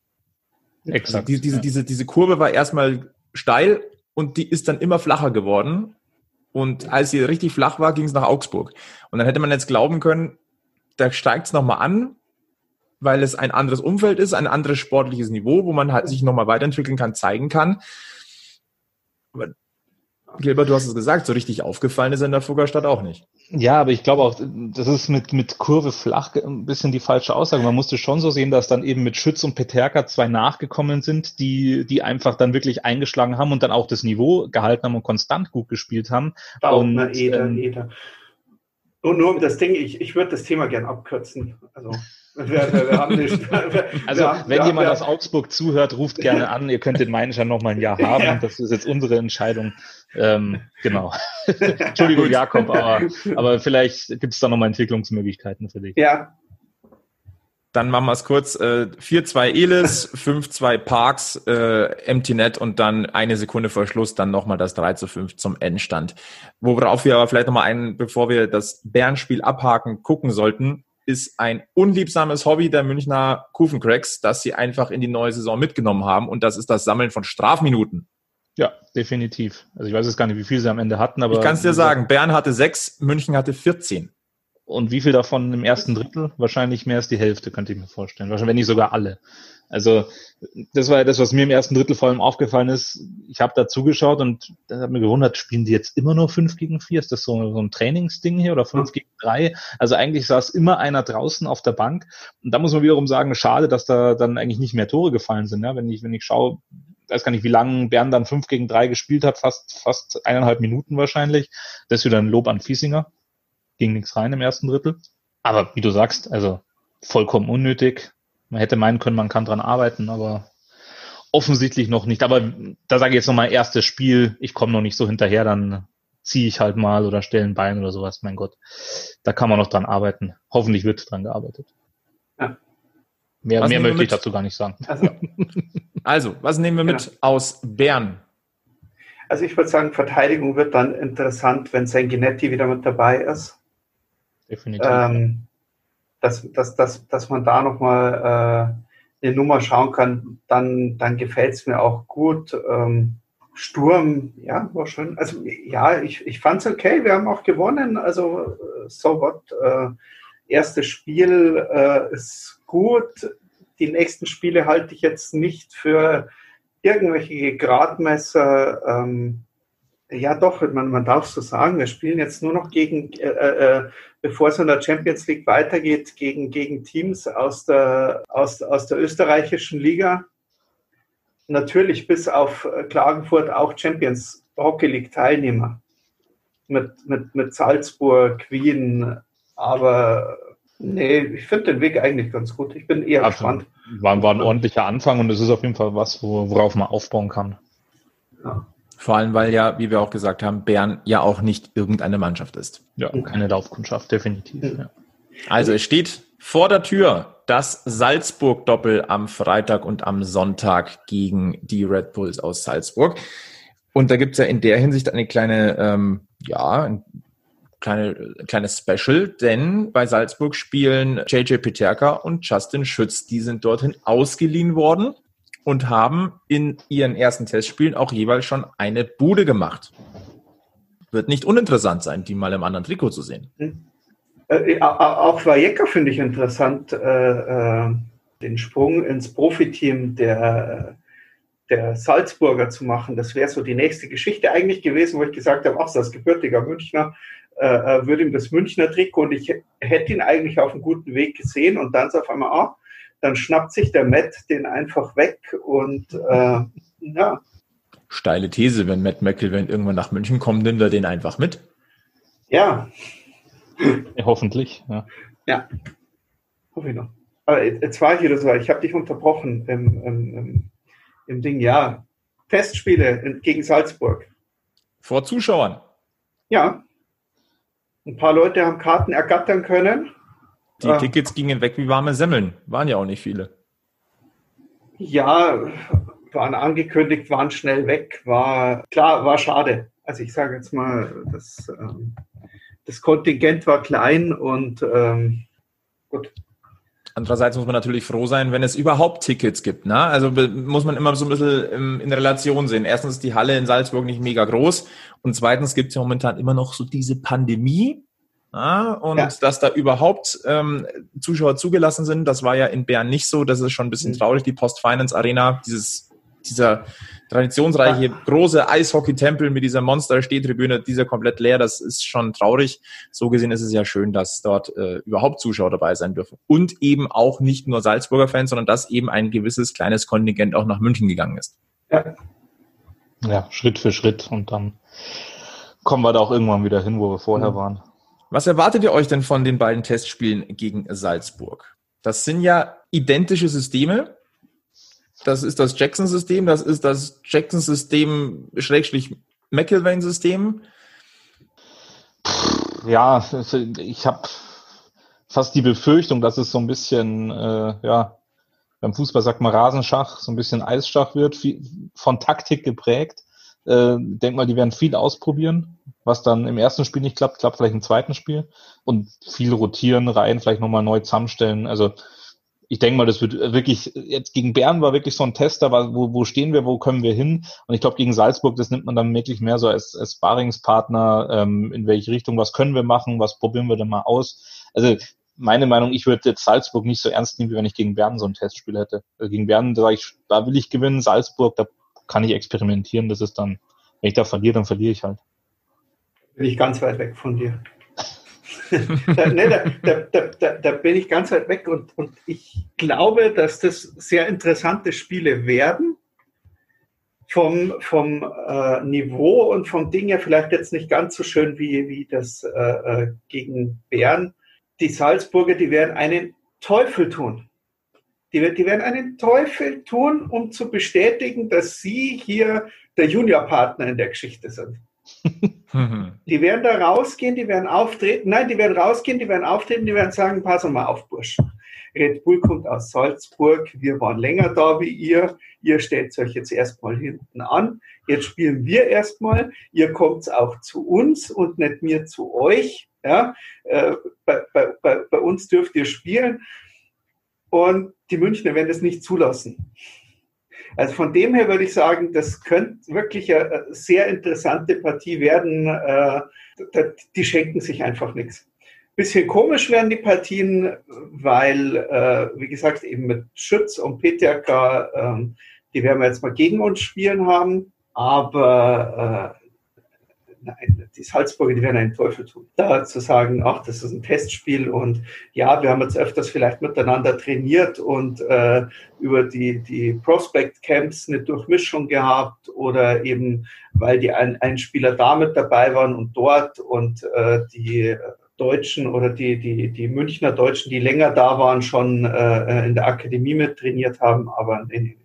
Exakt. Also diese, diese, ja. diese, diese Kurve war erstmal steil und die ist dann immer flacher geworden. Und als sie richtig flach war, ging es nach Augsburg. Und dann hätte man jetzt glauben können, da steigt es nochmal an weil es ein anderes Umfeld ist, ein anderes sportliches Niveau, wo man halt sich nochmal weiterentwickeln kann, zeigen kann. Aber Gilbert, du hast es gesagt, so richtig aufgefallen ist er in der Fuggerstadt auch nicht. Ja, aber ich glaube auch, das ist mit, mit Kurve flach ein bisschen die falsche Aussage. Man musste schon so sehen, dass dann eben mit Schütz und Peterka zwei nachgekommen sind, die, die einfach dann wirklich eingeschlagen haben und dann auch das Niveau gehalten haben und konstant gut gespielt haben. Bautner, und, Eder, ähm, Eder. Und nur um das Ding, ich, ich würde das Thema gern abkürzen. Also. Wir, wir, wir nicht, also, wenn jemand aus Augsburg zuhört, ruft gerne an. Ihr könnt den Meinischer noch mal ein Jahr haben. Ja. Das ist jetzt unsere Entscheidung. Ähm, genau. Entschuldigung, Jakob, aber, aber vielleicht gibt es da noch mal Entwicklungsmöglichkeiten für dich. Ja. Dann machen wir es kurz. Äh, 4-2 Elis, 5-2 Parks, äh, Empty Net und dann eine Sekunde vor Schluss dann nochmal das 3 zu 5 zum Endstand. Worauf wir aber vielleicht nochmal einen, bevor wir das Bärenspiel abhaken, gucken sollten ist ein unliebsames Hobby der Münchner Kufencracks, das sie einfach in die neue Saison mitgenommen haben und das ist das Sammeln von Strafminuten. Ja, definitiv. Also ich weiß jetzt gar nicht, wie viel sie am Ende hatten, aber. Ich kann es dir sagen, Bern hatte sechs, München hatte 14. Und wie viel davon im ersten Drittel? Wahrscheinlich mehr als die Hälfte, könnte ich mir vorstellen. Wahrscheinlich, wenn nicht sogar alle. Also das war ja das, was mir im ersten Drittel vor allem aufgefallen ist. Ich habe da zugeschaut und da hat mir gewundert, spielen die jetzt immer nur fünf gegen vier? Ist das so, so ein Trainingsding hier oder fünf gegen drei? Also eigentlich saß immer einer draußen auf der Bank. Und da muss man wiederum sagen, schade, dass da dann eigentlich nicht mehr Tore gefallen sind. Ja? Wenn ich, wenn ich schaue, weiß gar nicht, wie lange Bern dann fünf gegen drei gespielt hat, fast, fast eineinhalb Minuten wahrscheinlich. Das ist wieder ein Lob an Fiesinger. Ging nichts rein im ersten Drittel. Aber wie du sagst, also vollkommen unnötig man hätte meinen können, man kann dran arbeiten, aber offensichtlich noch nicht. Aber da sage ich jetzt nochmal, erstes Spiel, ich komme noch nicht so hinterher, dann ziehe ich halt mal oder stelle ein Bein oder sowas. Mein Gott, da kann man noch dran arbeiten. Hoffentlich wird dran gearbeitet. Ja. Mehr, mehr möchte ich dazu gar nicht sagen. Also, also was nehmen wir mit ja. aus Bern? Also ich würde sagen, Verteidigung wird dann interessant, wenn Sanguinetti wieder mit dabei ist. Definitiv. Ähm, dass, dass, dass, dass man da nochmal äh, eine Nummer schauen kann, dann, dann gefällt es mir auch gut. Ähm, Sturm, ja, war schön. Also ja, ich, ich fand es okay. Wir haben auch gewonnen. Also so what. Äh, erstes Spiel äh, ist gut. Die nächsten Spiele halte ich jetzt nicht für irgendwelche Gradmesser. Ähm, ja, doch, man, man darf so sagen. Wir spielen jetzt nur noch gegen, äh, äh, bevor es in der Champions League weitergeht, gegen, gegen Teams aus der, aus, aus der österreichischen Liga. Natürlich bis auf Klagenfurt auch Champions Hockey League Teilnehmer. Mit, mit, mit Salzburg, Wien. Aber nee, ich finde den Weg eigentlich ganz gut. Ich bin eher Absolut. gespannt. War, war ein ordentlicher Anfang und es ist auf jeden Fall was, worauf man aufbauen kann. Ja. Vor allem, weil ja, wie wir auch gesagt haben, Bern ja auch nicht irgendeine Mannschaft ist. Ja, keine Laufkundschaft, definitiv. Ja. Also es steht vor der Tür das Salzburg-Doppel am Freitag und am Sonntag gegen die Red Bulls aus Salzburg. Und da gibt's ja in der Hinsicht eine kleine, ähm, ja, ein kleine, kleines Special, denn bei Salzburg spielen JJ Peterka und Justin Schütz. Die sind dorthin ausgeliehen worden und haben in ihren ersten Testspielen auch jeweils schon eine Bude gemacht. Wird nicht uninteressant sein, die mal im anderen Trikot zu sehen. Hm. Äh, auch Vajeka finde ich interessant, äh, äh, den Sprung ins Profiteam der, der Salzburger zu machen. Das wäre so die nächste Geschichte eigentlich gewesen, wo ich gesagt habe, ach, als gebürtiger Münchner äh, äh, würde ihm das Münchner Trikot und ich hätte ihn eigentlich auf einem guten Weg gesehen und dann so auf einmal, ah, dann schnappt sich der Matt den einfach weg und äh, ja. Steile These, wenn Matt McIlvain irgendwann nach München kommt, nimmt er den einfach mit. Ja. ja hoffentlich, ja. Ja, hoffe ich noch. Aber jetzt war ich wieder so, ich habe dich unterbrochen im, im, im, im Ding, ja. Testspiele gegen Salzburg. Vor Zuschauern. Ja. Ein paar Leute haben Karten ergattern können. Die ah. Tickets gingen weg wie warme Semmeln. Waren ja auch nicht viele. Ja, waren angekündigt, waren schnell weg. War klar, war schade. Also ich sage jetzt mal, das, ähm, das Kontingent war klein und ähm, gut. Andererseits muss man natürlich froh sein, wenn es überhaupt Tickets gibt. Ne? Also muss man immer so ein bisschen in Relation sehen. Erstens ist die Halle in Salzburg nicht mega groß und zweitens gibt es ja momentan immer noch so diese Pandemie, ja, und ja. dass da überhaupt ähm, Zuschauer zugelassen sind, das war ja in Bern nicht so. Das ist schon ein bisschen mhm. traurig. Die Post Finance Arena, dieses dieser traditionsreiche große Eishockey-Tempel mit dieser Monster-Stehtribüne, dieser komplett leer, das ist schon traurig. So gesehen ist es ja schön, dass dort äh, überhaupt Zuschauer dabei sein dürfen. Und eben auch nicht nur Salzburger Fans, sondern dass eben ein gewisses kleines Kontingent auch nach München gegangen ist. Ja, ja Schritt für Schritt und dann kommen wir da auch irgendwann wieder hin, wo wir vorher mhm. waren. Was erwartet ihr euch denn von den beiden Testspielen gegen Salzburg? Das sind ja identische Systeme. Das ist das Jackson-System, das ist das Jackson-System Schrägstrich McIlvain-System. Ja, ich habe fast die Befürchtung, dass es so ein bisschen, äh, ja, beim Fußball sagt man Rasenschach, so ein bisschen Eisschach wird, viel, von Taktik geprägt. Äh, denk mal, die werden viel ausprobieren, was dann im ersten Spiel nicht klappt, klappt vielleicht im zweiten Spiel. Und viel rotieren, rein, vielleicht nochmal neu zusammenstellen. Also ich denke mal, das wird wirklich, jetzt gegen Bern war wirklich so ein Tester, wo, wo stehen wir, wo können wir hin? Und ich glaube, gegen Salzburg, das nimmt man dann wirklich mehr so als, als Sparingspartner, ähm, in welche Richtung, was können wir machen, was probieren wir denn mal aus? Also meine Meinung, ich würde jetzt Salzburg nicht so ernst nehmen, wie wenn ich gegen Bern so ein Testspiel hätte. Also gegen Bern, da, ich, da will ich gewinnen, Salzburg, da kann ich experimentieren, das ist dann, wenn ich da verliere, dann verliere ich halt. Bin ich ganz weit weg von dir da, ne, da, da, da, bin ich ganz weit weg und, und ich glaube, dass das sehr interessante Spiele werden. Vom, vom äh, Niveau und vom Ding her vielleicht jetzt nicht ganz so schön wie, wie das äh, äh, gegen Bern. Die Salzburger, die werden einen Teufel tun. Die, die werden einen Teufel tun, um zu bestätigen, dass sie hier der Juniorpartner in der Geschichte sind. die werden da rausgehen, die werden auftreten. Nein, die werden rausgehen, die werden auftreten, die werden sagen, pass mal auf, Burschen. Red Bull kommt aus Salzburg, wir waren länger da wie ihr, ihr stellt euch jetzt erstmal hinten an, jetzt spielen wir erstmal, ihr kommt auch zu uns und nicht mir zu euch. Ja? Äh, bei, bei, bei uns dürft ihr spielen und die Münchner werden das nicht zulassen. Also von dem her würde ich sagen, das könnte wirklich eine sehr interessante Partie werden. Äh, die schenken sich einfach nichts. Bisschen komisch werden die Partien, weil, äh, wie gesagt, eben mit Schütz und Peterka, ähm, die werden wir jetzt mal gegen uns spielen haben. Aber äh, die Salzburger, die werden einen Teufel tun. Da zu sagen, ach, das ist ein Testspiel und ja, wir haben jetzt öfters vielleicht miteinander trainiert und äh, über die, die Prospect Camps eine Durchmischung gehabt oder eben, weil die ein, ein Spieler da mit dabei waren und dort und äh, die Deutschen oder die, die, die Münchner Deutschen, die länger da waren, schon äh, in der Akademie mit trainiert haben, aber in,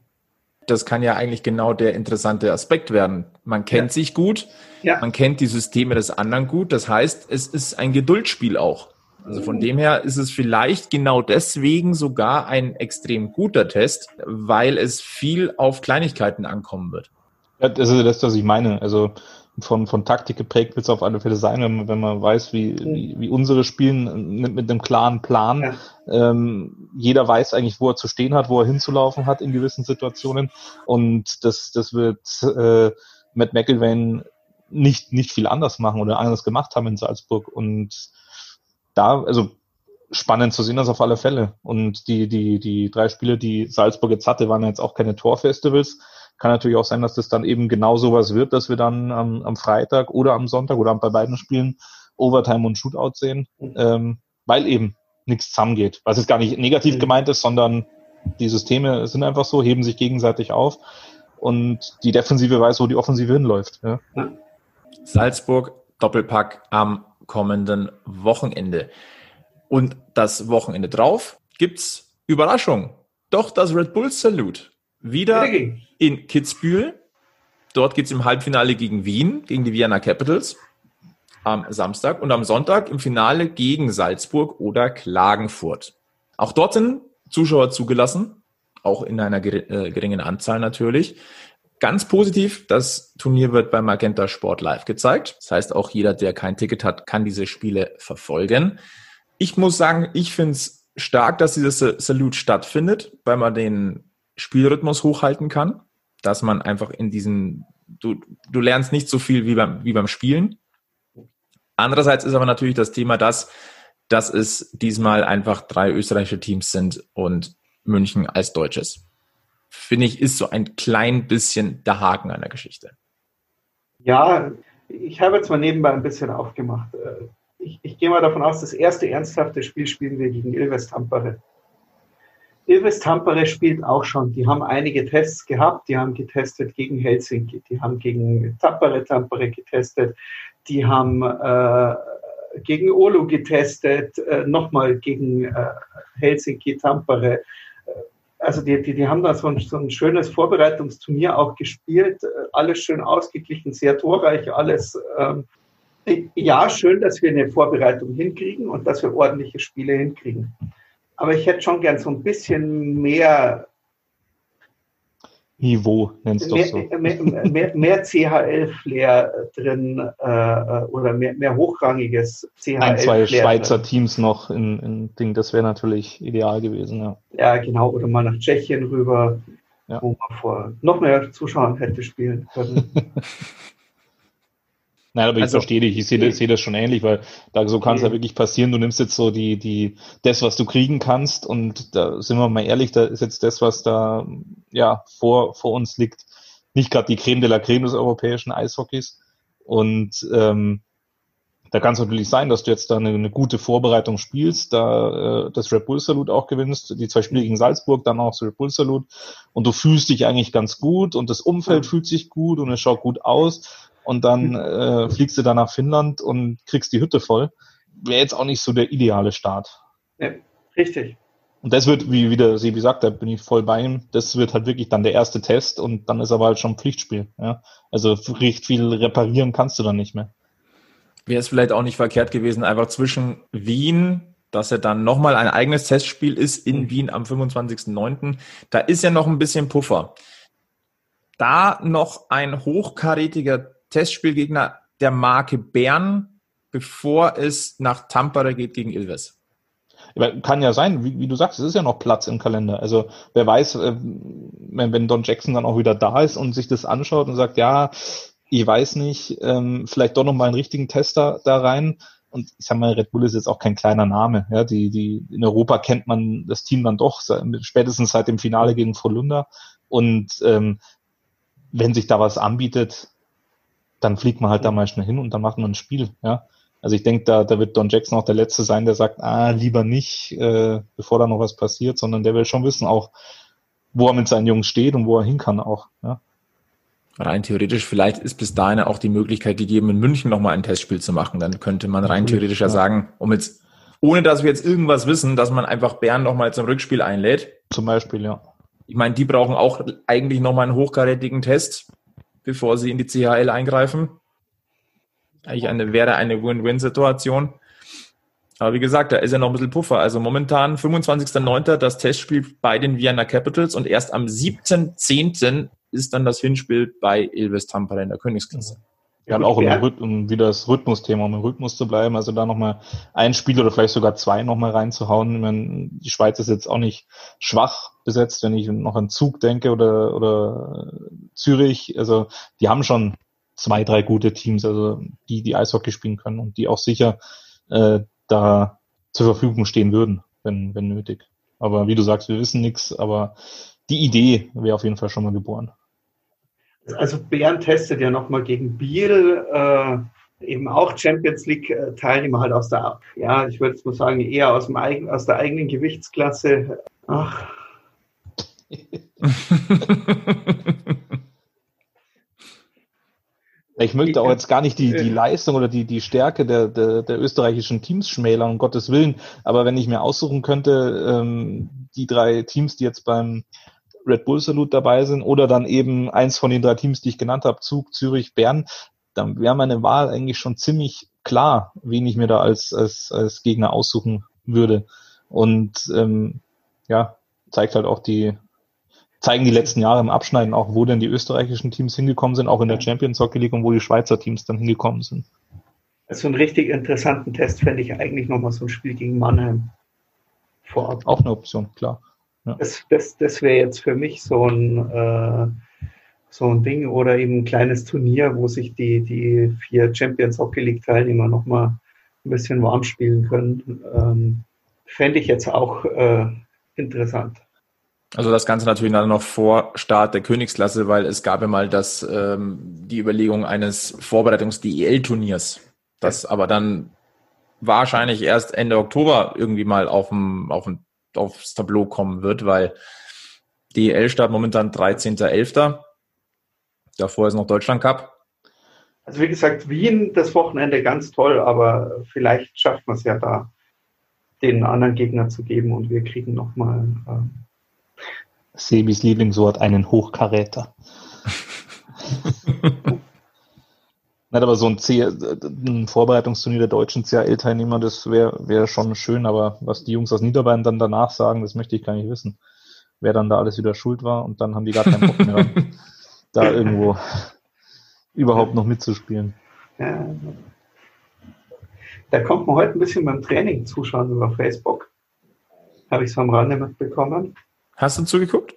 das kann ja eigentlich genau der interessante Aspekt werden. Man kennt ja. sich gut, ja. man kennt die Systeme des anderen gut. Das heißt, es ist ein Geduldsspiel auch. Also von dem her ist es vielleicht genau deswegen sogar ein extrem guter Test, weil es viel auf Kleinigkeiten ankommen wird. Ja, das ist das, was ich meine. Also von, von Taktik geprägt wird es auf alle Fälle sein, wenn man, wenn man weiß, wie, mhm. wie, wie unsere spielen mit, mit einem klaren Plan. Ja. Ähm, jeder weiß eigentlich, wo er zu stehen hat, wo er hinzulaufen hat in gewissen Situationen. Und das, das wird äh, Matt McIlvain nicht, nicht viel anders machen oder anders gemacht haben in Salzburg. Und da, also spannend zu sehen, das auf alle Fälle. Und die, die, die drei Spiele, die Salzburg jetzt hatte, waren jetzt auch keine Torfestivals kann natürlich auch sein, dass das dann eben genau sowas wird, dass wir dann am, am Freitag oder am Sonntag oder bei beiden Spielen Overtime und Shootout sehen, ähm, weil eben nichts zusammengeht. Was jetzt gar nicht negativ mhm. gemeint ist, sondern die Systeme sind einfach so, heben sich gegenseitig auf und die Defensive weiß, wo die Offensive hinläuft. Ja. Salzburg, Doppelpack am kommenden Wochenende. Und das Wochenende drauf gibt's Überraschung. Doch das Red Bull Salute. Wieder in Kitzbühel. Dort geht es im Halbfinale gegen Wien, gegen die Vienna Capitals am Samstag und am Sonntag im Finale gegen Salzburg oder Klagenfurt. Auch dort sind Zuschauer zugelassen, auch in einer äh, geringen Anzahl natürlich. Ganz positiv, das Turnier wird bei Magenta Sport live gezeigt. Das heißt, auch jeder, der kein Ticket hat, kann diese Spiele verfolgen. Ich muss sagen, ich finde es stark, dass dieses Salute stattfindet, weil man den Spielrhythmus hochhalten kann dass man einfach in diesen, du, du lernst nicht so viel wie beim, wie beim Spielen. Andererseits ist aber natürlich das Thema das, dass es diesmal einfach drei österreichische Teams sind und München als deutsches. finde ich, ist so ein klein bisschen der Haken einer Geschichte. Ja, ich habe jetzt mal nebenbei ein bisschen aufgemacht. Ich, ich gehe mal davon aus, das erste ernsthafte Spiel spielen wir gegen Ilves Tampere. Ilves Tampere spielt auch schon. Die haben einige Tests gehabt. Die haben getestet gegen Helsinki. Die haben gegen Tampere Tampere getestet. Die haben äh, gegen Olu getestet. Äh, Nochmal gegen äh, Helsinki Tampere. Äh, also die, die, die haben da so ein, so ein schönes Vorbereitungsturnier auch gespielt. Äh, alles schön ausgeglichen, sehr torreich, alles. Ähm, ja, schön, dass wir eine Vorbereitung hinkriegen und dass wir ordentliche Spiele hinkriegen. Aber ich hätte schon gern so ein bisschen mehr Niveau, nennst du so. Mehr, mehr, mehr CHL-Flair drin äh, oder mehr, mehr hochrangiges CHL. Ein, zwei Schweizer drin. Teams noch in, in Ding, das wäre natürlich ideal gewesen, ja. Ja, genau, oder mal nach Tschechien rüber, ja. wo man vor noch mehr Zuschauern hätte spielen können. Nein, aber ich also, verstehe dich, ich sehe das, seh das schon ähnlich, weil da so kann es ja wirklich passieren, du nimmst jetzt so die, die, das, was du kriegen kannst und da sind wir mal ehrlich, da ist jetzt das, was da ja vor, vor uns liegt, nicht gerade die Creme de la Creme des europäischen Eishockeys. Und ähm, da kann es natürlich sein, dass du jetzt da eine, eine gute Vorbereitung spielst, da äh, das Red Bull Salut auch gewinnst, die zwei Spiele gegen Salzburg, dann auch das Red Bull Salut. Und du fühlst dich eigentlich ganz gut und das Umfeld fühlt sich gut und es schaut gut aus und dann äh, fliegst du dann nach Finnland und kriegst die Hütte voll. Wäre jetzt auch nicht so der ideale Start. Ja, richtig. Und das wird, wie wieder Sebi sagt, da bin ich voll bei ihm, das wird halt wirklich dann der erste Test und dann ist aber halt schon Pflichtspiel. Ja? Also recht viel reparieren kannst du dann nicht mehr. Wäre es vielleicht auch nicht verkehrt gewesen, einfach zwischen Wien, dass er dann nochmal ein eigenes Testspiel ist in mhm. Wien am 25.09. Da ist ja noch ein bisschen Puffer. Da noch ein hochkarätiger Testspielgegner der Marke Bern, bevor es nach Tampere geht gegen Ilves. Kann ja sein, wie, wie, du sagst, es ist ja noch Platz im Kalender. Also wer weiß, äh, wenn, wenn Don Jackson dann auch wieder da ist und sich das anschaut und sagt, ja, ich weiß nicht, ähm, vielleicht doch noch mal einen richtigen Tester da rein. Und ich sag mal, Red Bull ist jetzt auch kein kleiner Name. Ja, die, die, in Europa kennt man das Team dann doch, spätestens seit dem Finale gegen Volunda. Und ähm, wenn sich da was anbietet, dann fliegt man halt da mal schnell hin und dann macht man ein Spiel, ja. Also ich denke, da, da wird Don Jackson auch der Letzte sein, der sagt, ah, lieber nicht, äh, bevor da noch was passiert, sondern der will schon wissen auch, wo er mit seinen Jungs steht und wo er hin kann auch, ja. Rein theoretisch, vielleicht ist bis dahin auch die Möglichkeit gegeben, in München nochmal ein Testspiel zu machen. Dann könnte man rein theoretisch ja sagen, um jetzt, ohne dass wir jetzt irgendwas wissen, dass man einfach Bern nochmal zum Rückspiel einlädt. Zum Beispiel, ja. Ich meine, die brauchen auch eigentlich nochmal einen hochkarätigen Test bevor sie in die CHL eingreifen. Eigentlich eine, wäre eine Win-Win-Situation. Aber wie gesagt, da ist ja noch ein bisschen Puffer. Also momentan 25.09. das Testspiel bei den Vienna Capitals und erst am 17.10. ist dann das Hinspiel bei Ilves Tampere in der Königsklasse. Ja, und auch um, um wieder das Rhythmusthema, um im Rhythmus zu bleiben, also da nochmal ein Spiel oder vielleicht sogar zwei nochmal reinzuhauen. Ich meine, die Schweiz ist jetzt auch nicht schwach besetzt, wenn ich noch an Zug denke oder, oder Zürich. Also die haben schon zwei, drei gute Teams, also die, die Eishockey spielen können und die auch sicher äh, da zur Verfügung stehen würden, wenn, wenn nötig. Aber wie du sagst, wir wissen nichts, aber die Idee wäre auf jeden Fall schon mal geboren. Also Bern testet ja nochmal gegen Biel, äh, eben auch Champions League äh, Teilnehmer halt aus der, ja, ich würde jetzt mal sagen, eher aus, dem eigen, aus der eigenen Gewichtsklasse. Ach. Ich möchte auch jetzt gar nicht die, die Leistung oder die, die Stärke der, der, der österreichischen Teams schmälern, um Gottes Willen. Aber wenn ich mir aussuchen könnte, ähm, die drei Teams, die jetzt beim Red Bull Salut dabei sind oder dann eben eins von den drei Teams, die ich genannt habe, Zug, Zürich, Bern, dann wäre meine Wahl eigentlich schon ziemlich klar, wen ich mir da als, als, als Gegner aussuchen würde. Und ähm, ja, zeigt halt auch die, zeigen die letzten Jahre im Abschneiden auch, wo denn die österreichischen Teams hingekommen sind, auch in der Champions Hockey League und wo die Schweizer Teams dann hingekommen sind. Also einen richtig interessanten Test fände ich eigentlich nochmal so ein Spiel gegen Mannheim vorab. Auch eine Option, klar. Ja. Das, das, das wäre jetzt für mich so ein, äh, so ein Ding oder eben ein kleines Turnier, wo sich die, die vier Champions Hockey League Teilnehmer nochmal ein bisschen warm spielen können. Ähm, Fände ich jetzt auch äh, interessant. Also das Ganze natürlich dann noch vor Start der Königsklasse, weil es gab ja mal das, ähm, die Überlegung eines Vorbereitungs-DEL-Turniers, das aber dann wahrscheinlich erst Ende Oktober irgendwie mal auf dem, auf dem, aufs Tableau kommen wird, weil DEL-Start momentan 13.11. Davor ist noch Deutschland Cup. Also wie gesagt, Wien das Wochenende ganz toll, aber vielleicht schafft man es ja da, den anderen Gegner zu geben und wir kriegen nochmal. Ähm Sebis Lieblingswort, einen Hochkaräter. Nein, aber so ein, C ein Vorbereitungsturnier der deutschen CAL-Teilnehmer, das wäre wär schon schön, aber was die Jungs aus Niederbayern dann danach sagen, das möchte ich gar nicht wissen. Wer dann da alles wieder schuld war und dann haben die gar keinen Bock mehr, da irgendwo überhaupt noch mitzuspielen. Ja. Da kommt man heute ein bisschen beim Training zuschauen über Facebook. Habe ich so am Rande mitbekommen. Hast du zugeguckt?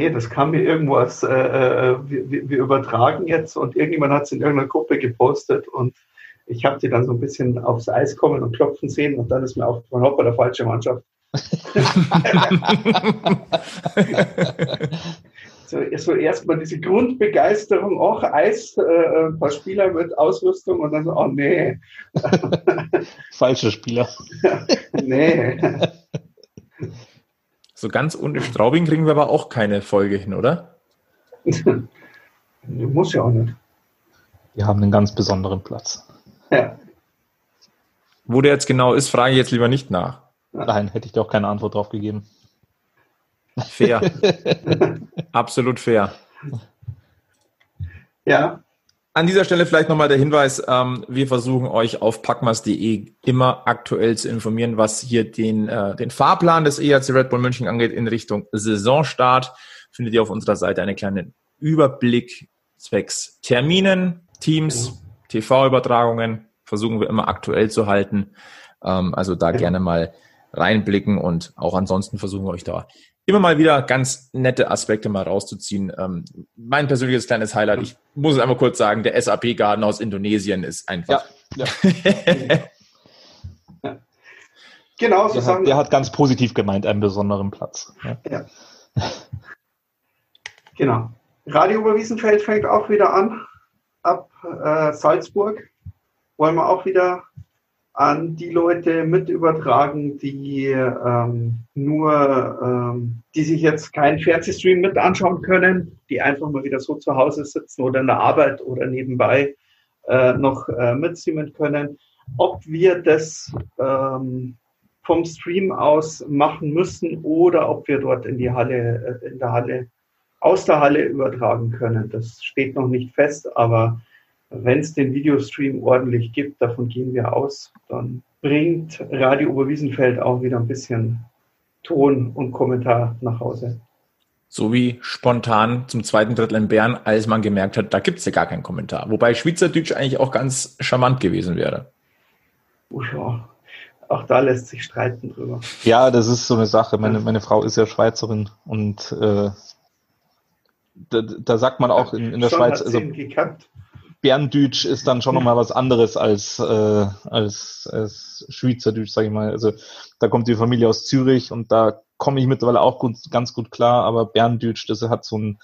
Nee, das kam mir irgendwo als, äh, äh wir, wir, übertragen jetzt und irgendjemand hat es in irgendeiner Gruppe gepostet und ich habe die dann so ein bisschen aufs Eis kommen und klopfen sehen und dann ist mir aufgefallen, hopp, der falsche Mannschaft. so, so erstmal diese Grundbegeisterung, auch Eis, äh, ein paar Spieler mit Ausrüstung und dann so, oh nee. Falscher Spieler. nee. So ganz ohne Straubing kriegen wir aber auch keine Folge hin, oder? Muss ja auch nicht. Wir haben einen ganz besonderen Platz. Ja. Wo der jetzt genau ist, frage ich jetzt lieber nicht nach. Nein, hätte ich dir auch keine Antwort drauf gegeben. Fair. Absolut fair. Ja. An dieser Stelle vielleicht nochmal der Hinweis, ähm, wir versuchen euch auf packmas.de immer aktuell zu informieren, was hier den, äh, den Fahrplan des ERC Red Bull München angeht in Richtung Saisonstart. Findet ihr auf unserer Seite einen kleinen Überblick zwecks Terminen, Teams, TV-Übertragungen. Versuchen wir immer aktuell zu halten. Ähm, also da gerne mal reinblicken und auch ansonsten versuchen wir euch da immer mal wieder ganz nette Aspekte mal rauszuziehen. Ähm, mein persönliches kleines Highlight, ich muss es einmal kurz sagen, der SAP-Garten aus Indonesien ist einfach. Ja, ja. genau, so der sagen hat, Der hat ganz positiv gemeint, einen besonderen Platz. Ja. ja. genau. Radio Oberwiesenfeld fängt auch wieder an. Ab äh, Salzburg wollen wir auch wieder an die Leute mit übertragen, die ähm, nur, ähm, die sich jetzt keinen Fernsehstream mit anschauen können, die einfach mal wieder so zu Hause sitzen oder in der Arbeit oder nebenbei äh, noch äh, mitstreamen können. Ob wir das ähm, vom Stream aus machen müssen oder ob wir dort in die Halle, äh, in der Halle, aus der Halle übertragen können, das steht noch nicht fest, aber wenn es den Videostream ordentlich gibt, davon gehen wir aus, dann bringt Radio Oberwiesenfeld auch wieder ein bisschen Ton und Kommentar nach Hause. So wie spontan zum zweiten Drittel in Bern, als man gemerkt hat, da gibt es ja gar keinen Kommentar. Wobei Schweizerdeutsch eigentlich auch ganz charmant gewesen wäre. Oh ja, auch da lässt sich streiten drüber. Ja, das ist so eine Sache. Meine, meine Frau ist ja Schweizerin und äh, da, da sagt man auch in, in der Schon Schweiz. also, gekannt. Berndeutsch ist dann schon nochmal was anderes als, äh, als, als Schweizerdeutsch, sage ich mal. Also da kommt die Familie aus Zürich und da komme ich mittlerweile auch gut, ganz gut klar, aber Berndeutsch, das hat so ein,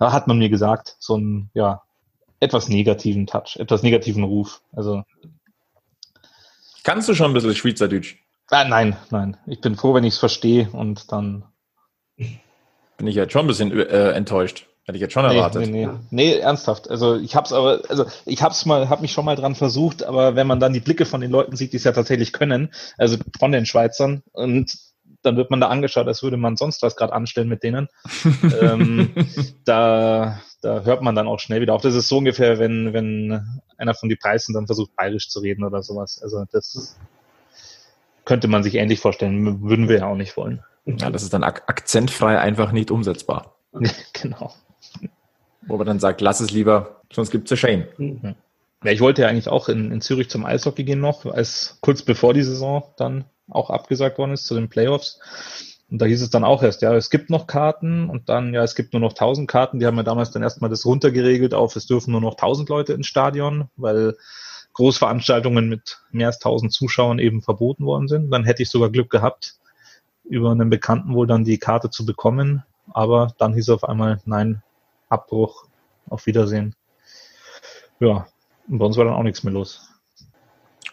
hat man mir gesagt, so ein, ja, etwas negativen Touch, etwas negativen Ruf. Also. Kannst du schon ein bisschen Schweizerdeutsch? Ah, nein, nein. Ich bin froh, wenn ich es verstehe und dann. Bin ich jetzt schon ein bisschen äh, enttäuscht. Hätte ich jetzt schon erwartet. Nee, nee, nee. nee ernsthaft. Also ich hab's aber, also ich hab's mal, hab mich schon mal dran versucht, aber wenn man dann die Blicke von den Leuten sieht, die es ja tatsächlich können, also von den Schweizern, und dann wird man da angeschaut, als würde man sonst was gerade anstellen mit denen. ähm, da, da hört man dann auch schnell wieder auf. Das ist so ungefähr, wenn, wenn einer von die Preisen dann versucht, bayerisch zu reden oder sowas. Also das könnte man sich ähnlich vorstellen, würden wir ja auch nicht wollen. Ja, das ist dann ak akzentfrei einfach nicht umsetzbar. genau. Wo man dann sagt, lass es lieber, sonst gibt es ja Shane. Mhm. Ja, ich wollte ja eigentlich auch in, in Zürich zum Eishockey gehen noch, als kurz bevor die Saison dann auch abgesagt worden ist zu den Playoffs. Und da hieß es dann auch erst, ja, es gibt noch Karten und dann, ja, es gibt nur noch 1000 Karten. Die haben ja damals dann erstmal das runtergeregelt auf, es dürfen nur noch 1000 Leute ins Stadion, weil Großveranstaltungen mit mehr als 1000 Zuschauern eben verboten worden sind. Dann hätte ich sogar Glück gehabt, über einen Bekannten wohl dann die Karte zu bekommen. Aber dann hieß auf einmal, nein, Abbruch, auf Wiedersehen. Ja, und bei uns war dann auch nichts mehr los.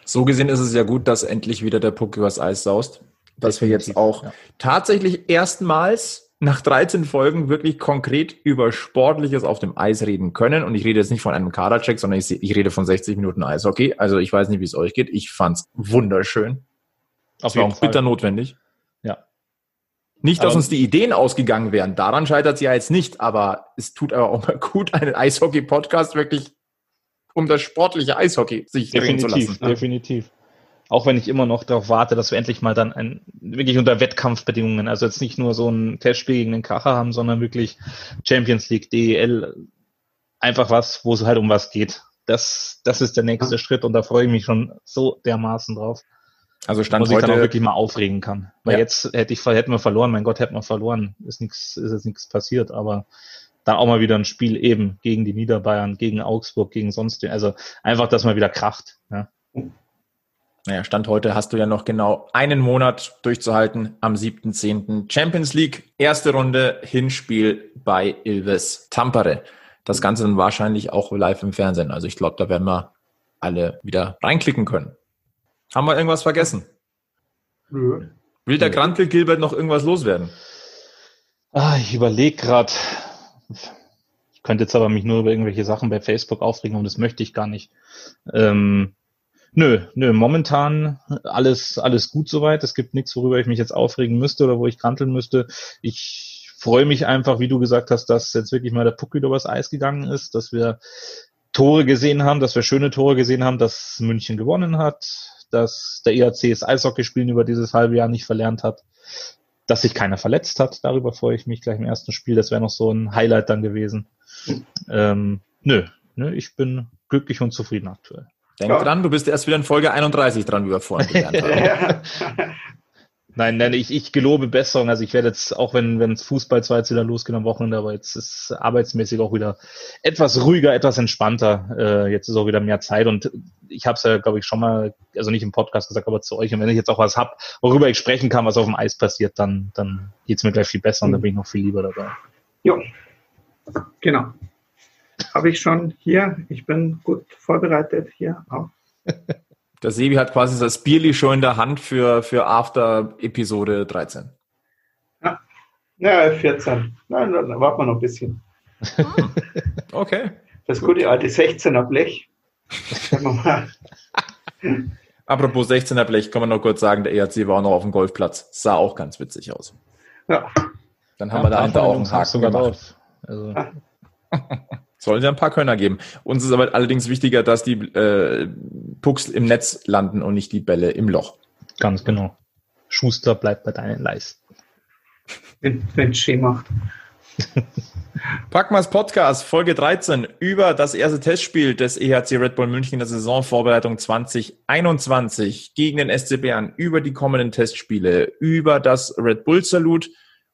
So gesehen ist es ja gut, dass endlich wieder der Puck übers Eis saust. Dass wir jetzt auch ja. tatsächlich erstmals nach 13 Folgen wirklich konkret über Sportliches auf dem Eis reden können. Und ich rede jetzt nicht von einem Kadercheck, sondern ich, ich rede von 60 Minuten Eishockey. Also ich weiß nicht, wie es euch geht. Ich fand's wunderschön. Auf jeden Fall. bitter notwendig. Nicht, dass uns die Ideen ausgegangen wären. Daran scheitert es ja jetzt nicht. Aber es tut aber auch mal gut, einen Eishockey-Podcast wirklich um das sportliche Eishockey sich definitiv, zu lassen. Definitiv. Auch wenn ich immer noch darauf warte, dass wir endlich mal dann ein, wirklich unter Wettkampfbedingungen, also jetzt nicht nur so ein Testspiel gegen den Kracher haben, sondern wirklich Champions League, DEL, einfach was, wo es halt um was geht. Das, das ist der nächste ja. Schritt und da freue ich mich schon so dermaßen drauf. Also stand wo heute, ich dann auch wirklich mal aufregen kann. Weil ja. jetzt hätte ich, hätten wir verloren, mein Gott, hätten wir verloren. Ist nichts, ist jetzt nichts passiert, aber dann auch mal wieder ein Spiel eben gegen die Niederbayern, gegen Augsburg, gegen sonst, also einfach, dass man wieder kracht. Ja. Naja, Stand heute hast du ja noch genau einen Monat durchzuhalten am 7.10. Champions League, erste Runde, Hinspiel bei Ilves Tampere. Das Ganze dann wahrscheinlich auch live im Fernsehen. Also ich glaube, da werden wir alle wieder reinklicken können. Haben wir irgendwas vergessen? Nö. Will der Grantel Gilbert noch irgendwas loswerden? Ah, ich überlege gerade. Ich könnte jetzt aber mich nur über irgendwelche Sachen bei Facebook aufregen und das möchte ich gar nicht. Ähm, nö, nö, momentan alles, alles gut soweit. Es gibt nichts, worüber ich mich jetzt aufregen müsste oder wo ich kranteln müsste. Ich freue mich einfach, wie du gesagt hast, dass jetzt wirklich mal der Puck wieder übers Eis gegangen ist, dass wir Tore gesehen haben, dass wir schöne Tore gesehen haben, dass München gewonnen hat, dass der ERC das Eishockeyspielen über dieses halbe Jahr nicht verlernt hat dass sich keiner verletzt hat. Darüber freue ich mich gleich im ersten Spiel. Das wäre noch so ein Highlight dann gewesen. Ähm, nö, nö, ich bin glücklich und zufrieden aktuell. Denk ja. dran, du bist erst wieder in Folge 31 dran, wie wir vorhin gelernt haben. Nein, nein, ich, ich gelobe Besserung. Also ich werde jetzt, auch wenn wenn Fußball zwar jetzt wieder losgeht am Wochenende, aber jetzt ist arbeitsmäßig auch wieder etwas ruhiger, etwas entspannter. Äh, jetzt ist auch wieder mehr Zeit und ich habe es ja, glaube ich, schon mal, also nicht im Podcast gesagt, aber zu euch. Und wenn ich jetzt auch was hab, worüber ich sprechen kann, was auf dem Eis passiert, dann, dann geht's mir gleich viel besser und dann bin ich noch viel lieber dabei. Ja, genau. Habe ich schon hier. Ich bin gut vorbereitet hier auch. Der Sebi hat quasi das Bierli schon in der Hand für, für After Episode 13. Ja, ja 14. Nein, dann warten wir noch ein bisschen. okay. Das gute alte 16er Blech. Apropos 16er Blech, kann man noch kurz sagen, der ERC war auch noch auf dem Golfplatz. Sah auch ganz witzig aus. Ja. Dann haben ja, wir dahinter auch einen Haken sogar drauf. Also. Sollen ja ein paar Könner geben. Uns ist aber allerdings wichtiger, dass die äh, Pucks im Netz landen und nicht die Bälle im Loch. Ganz genau. Schuster bleibt bei deinen Leisten. Wenn es schön macht. Packmas Podcast, Folge 13, über das erste Testspiel des EHC Red Bull München in der Saisonvorbereitung 2021 gegen den SC Bern, über die kommenden Testspiele, über das Red Bull Salut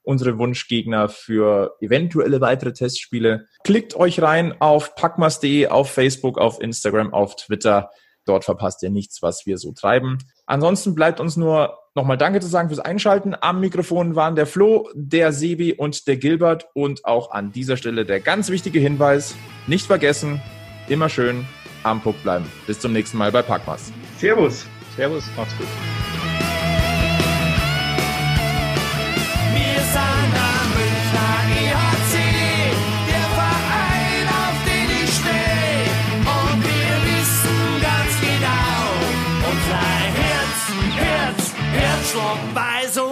unsere Wunschgegner für eventuelle weitere Testspiele. Klickt euch rein auf packmas.de, auf Facebook, auf Instagram, auf Twitter. Dort verpasst ihr nichts, was wir so treiben. Ansonsten bleibt uns nur nochmal Danke zu sagen fürs Einschalten. Am Mikrofon waren der Flo, der Sebi und der Gilbert. Und auch an dieser Stelle der ganz wichtige Hinweis, nicht vergessen, immer schön am Puck bleiben. Bis zum nächsten Mal bei Packmas. Servus. Servus, macht's gut. Schwarz, weiß und blau.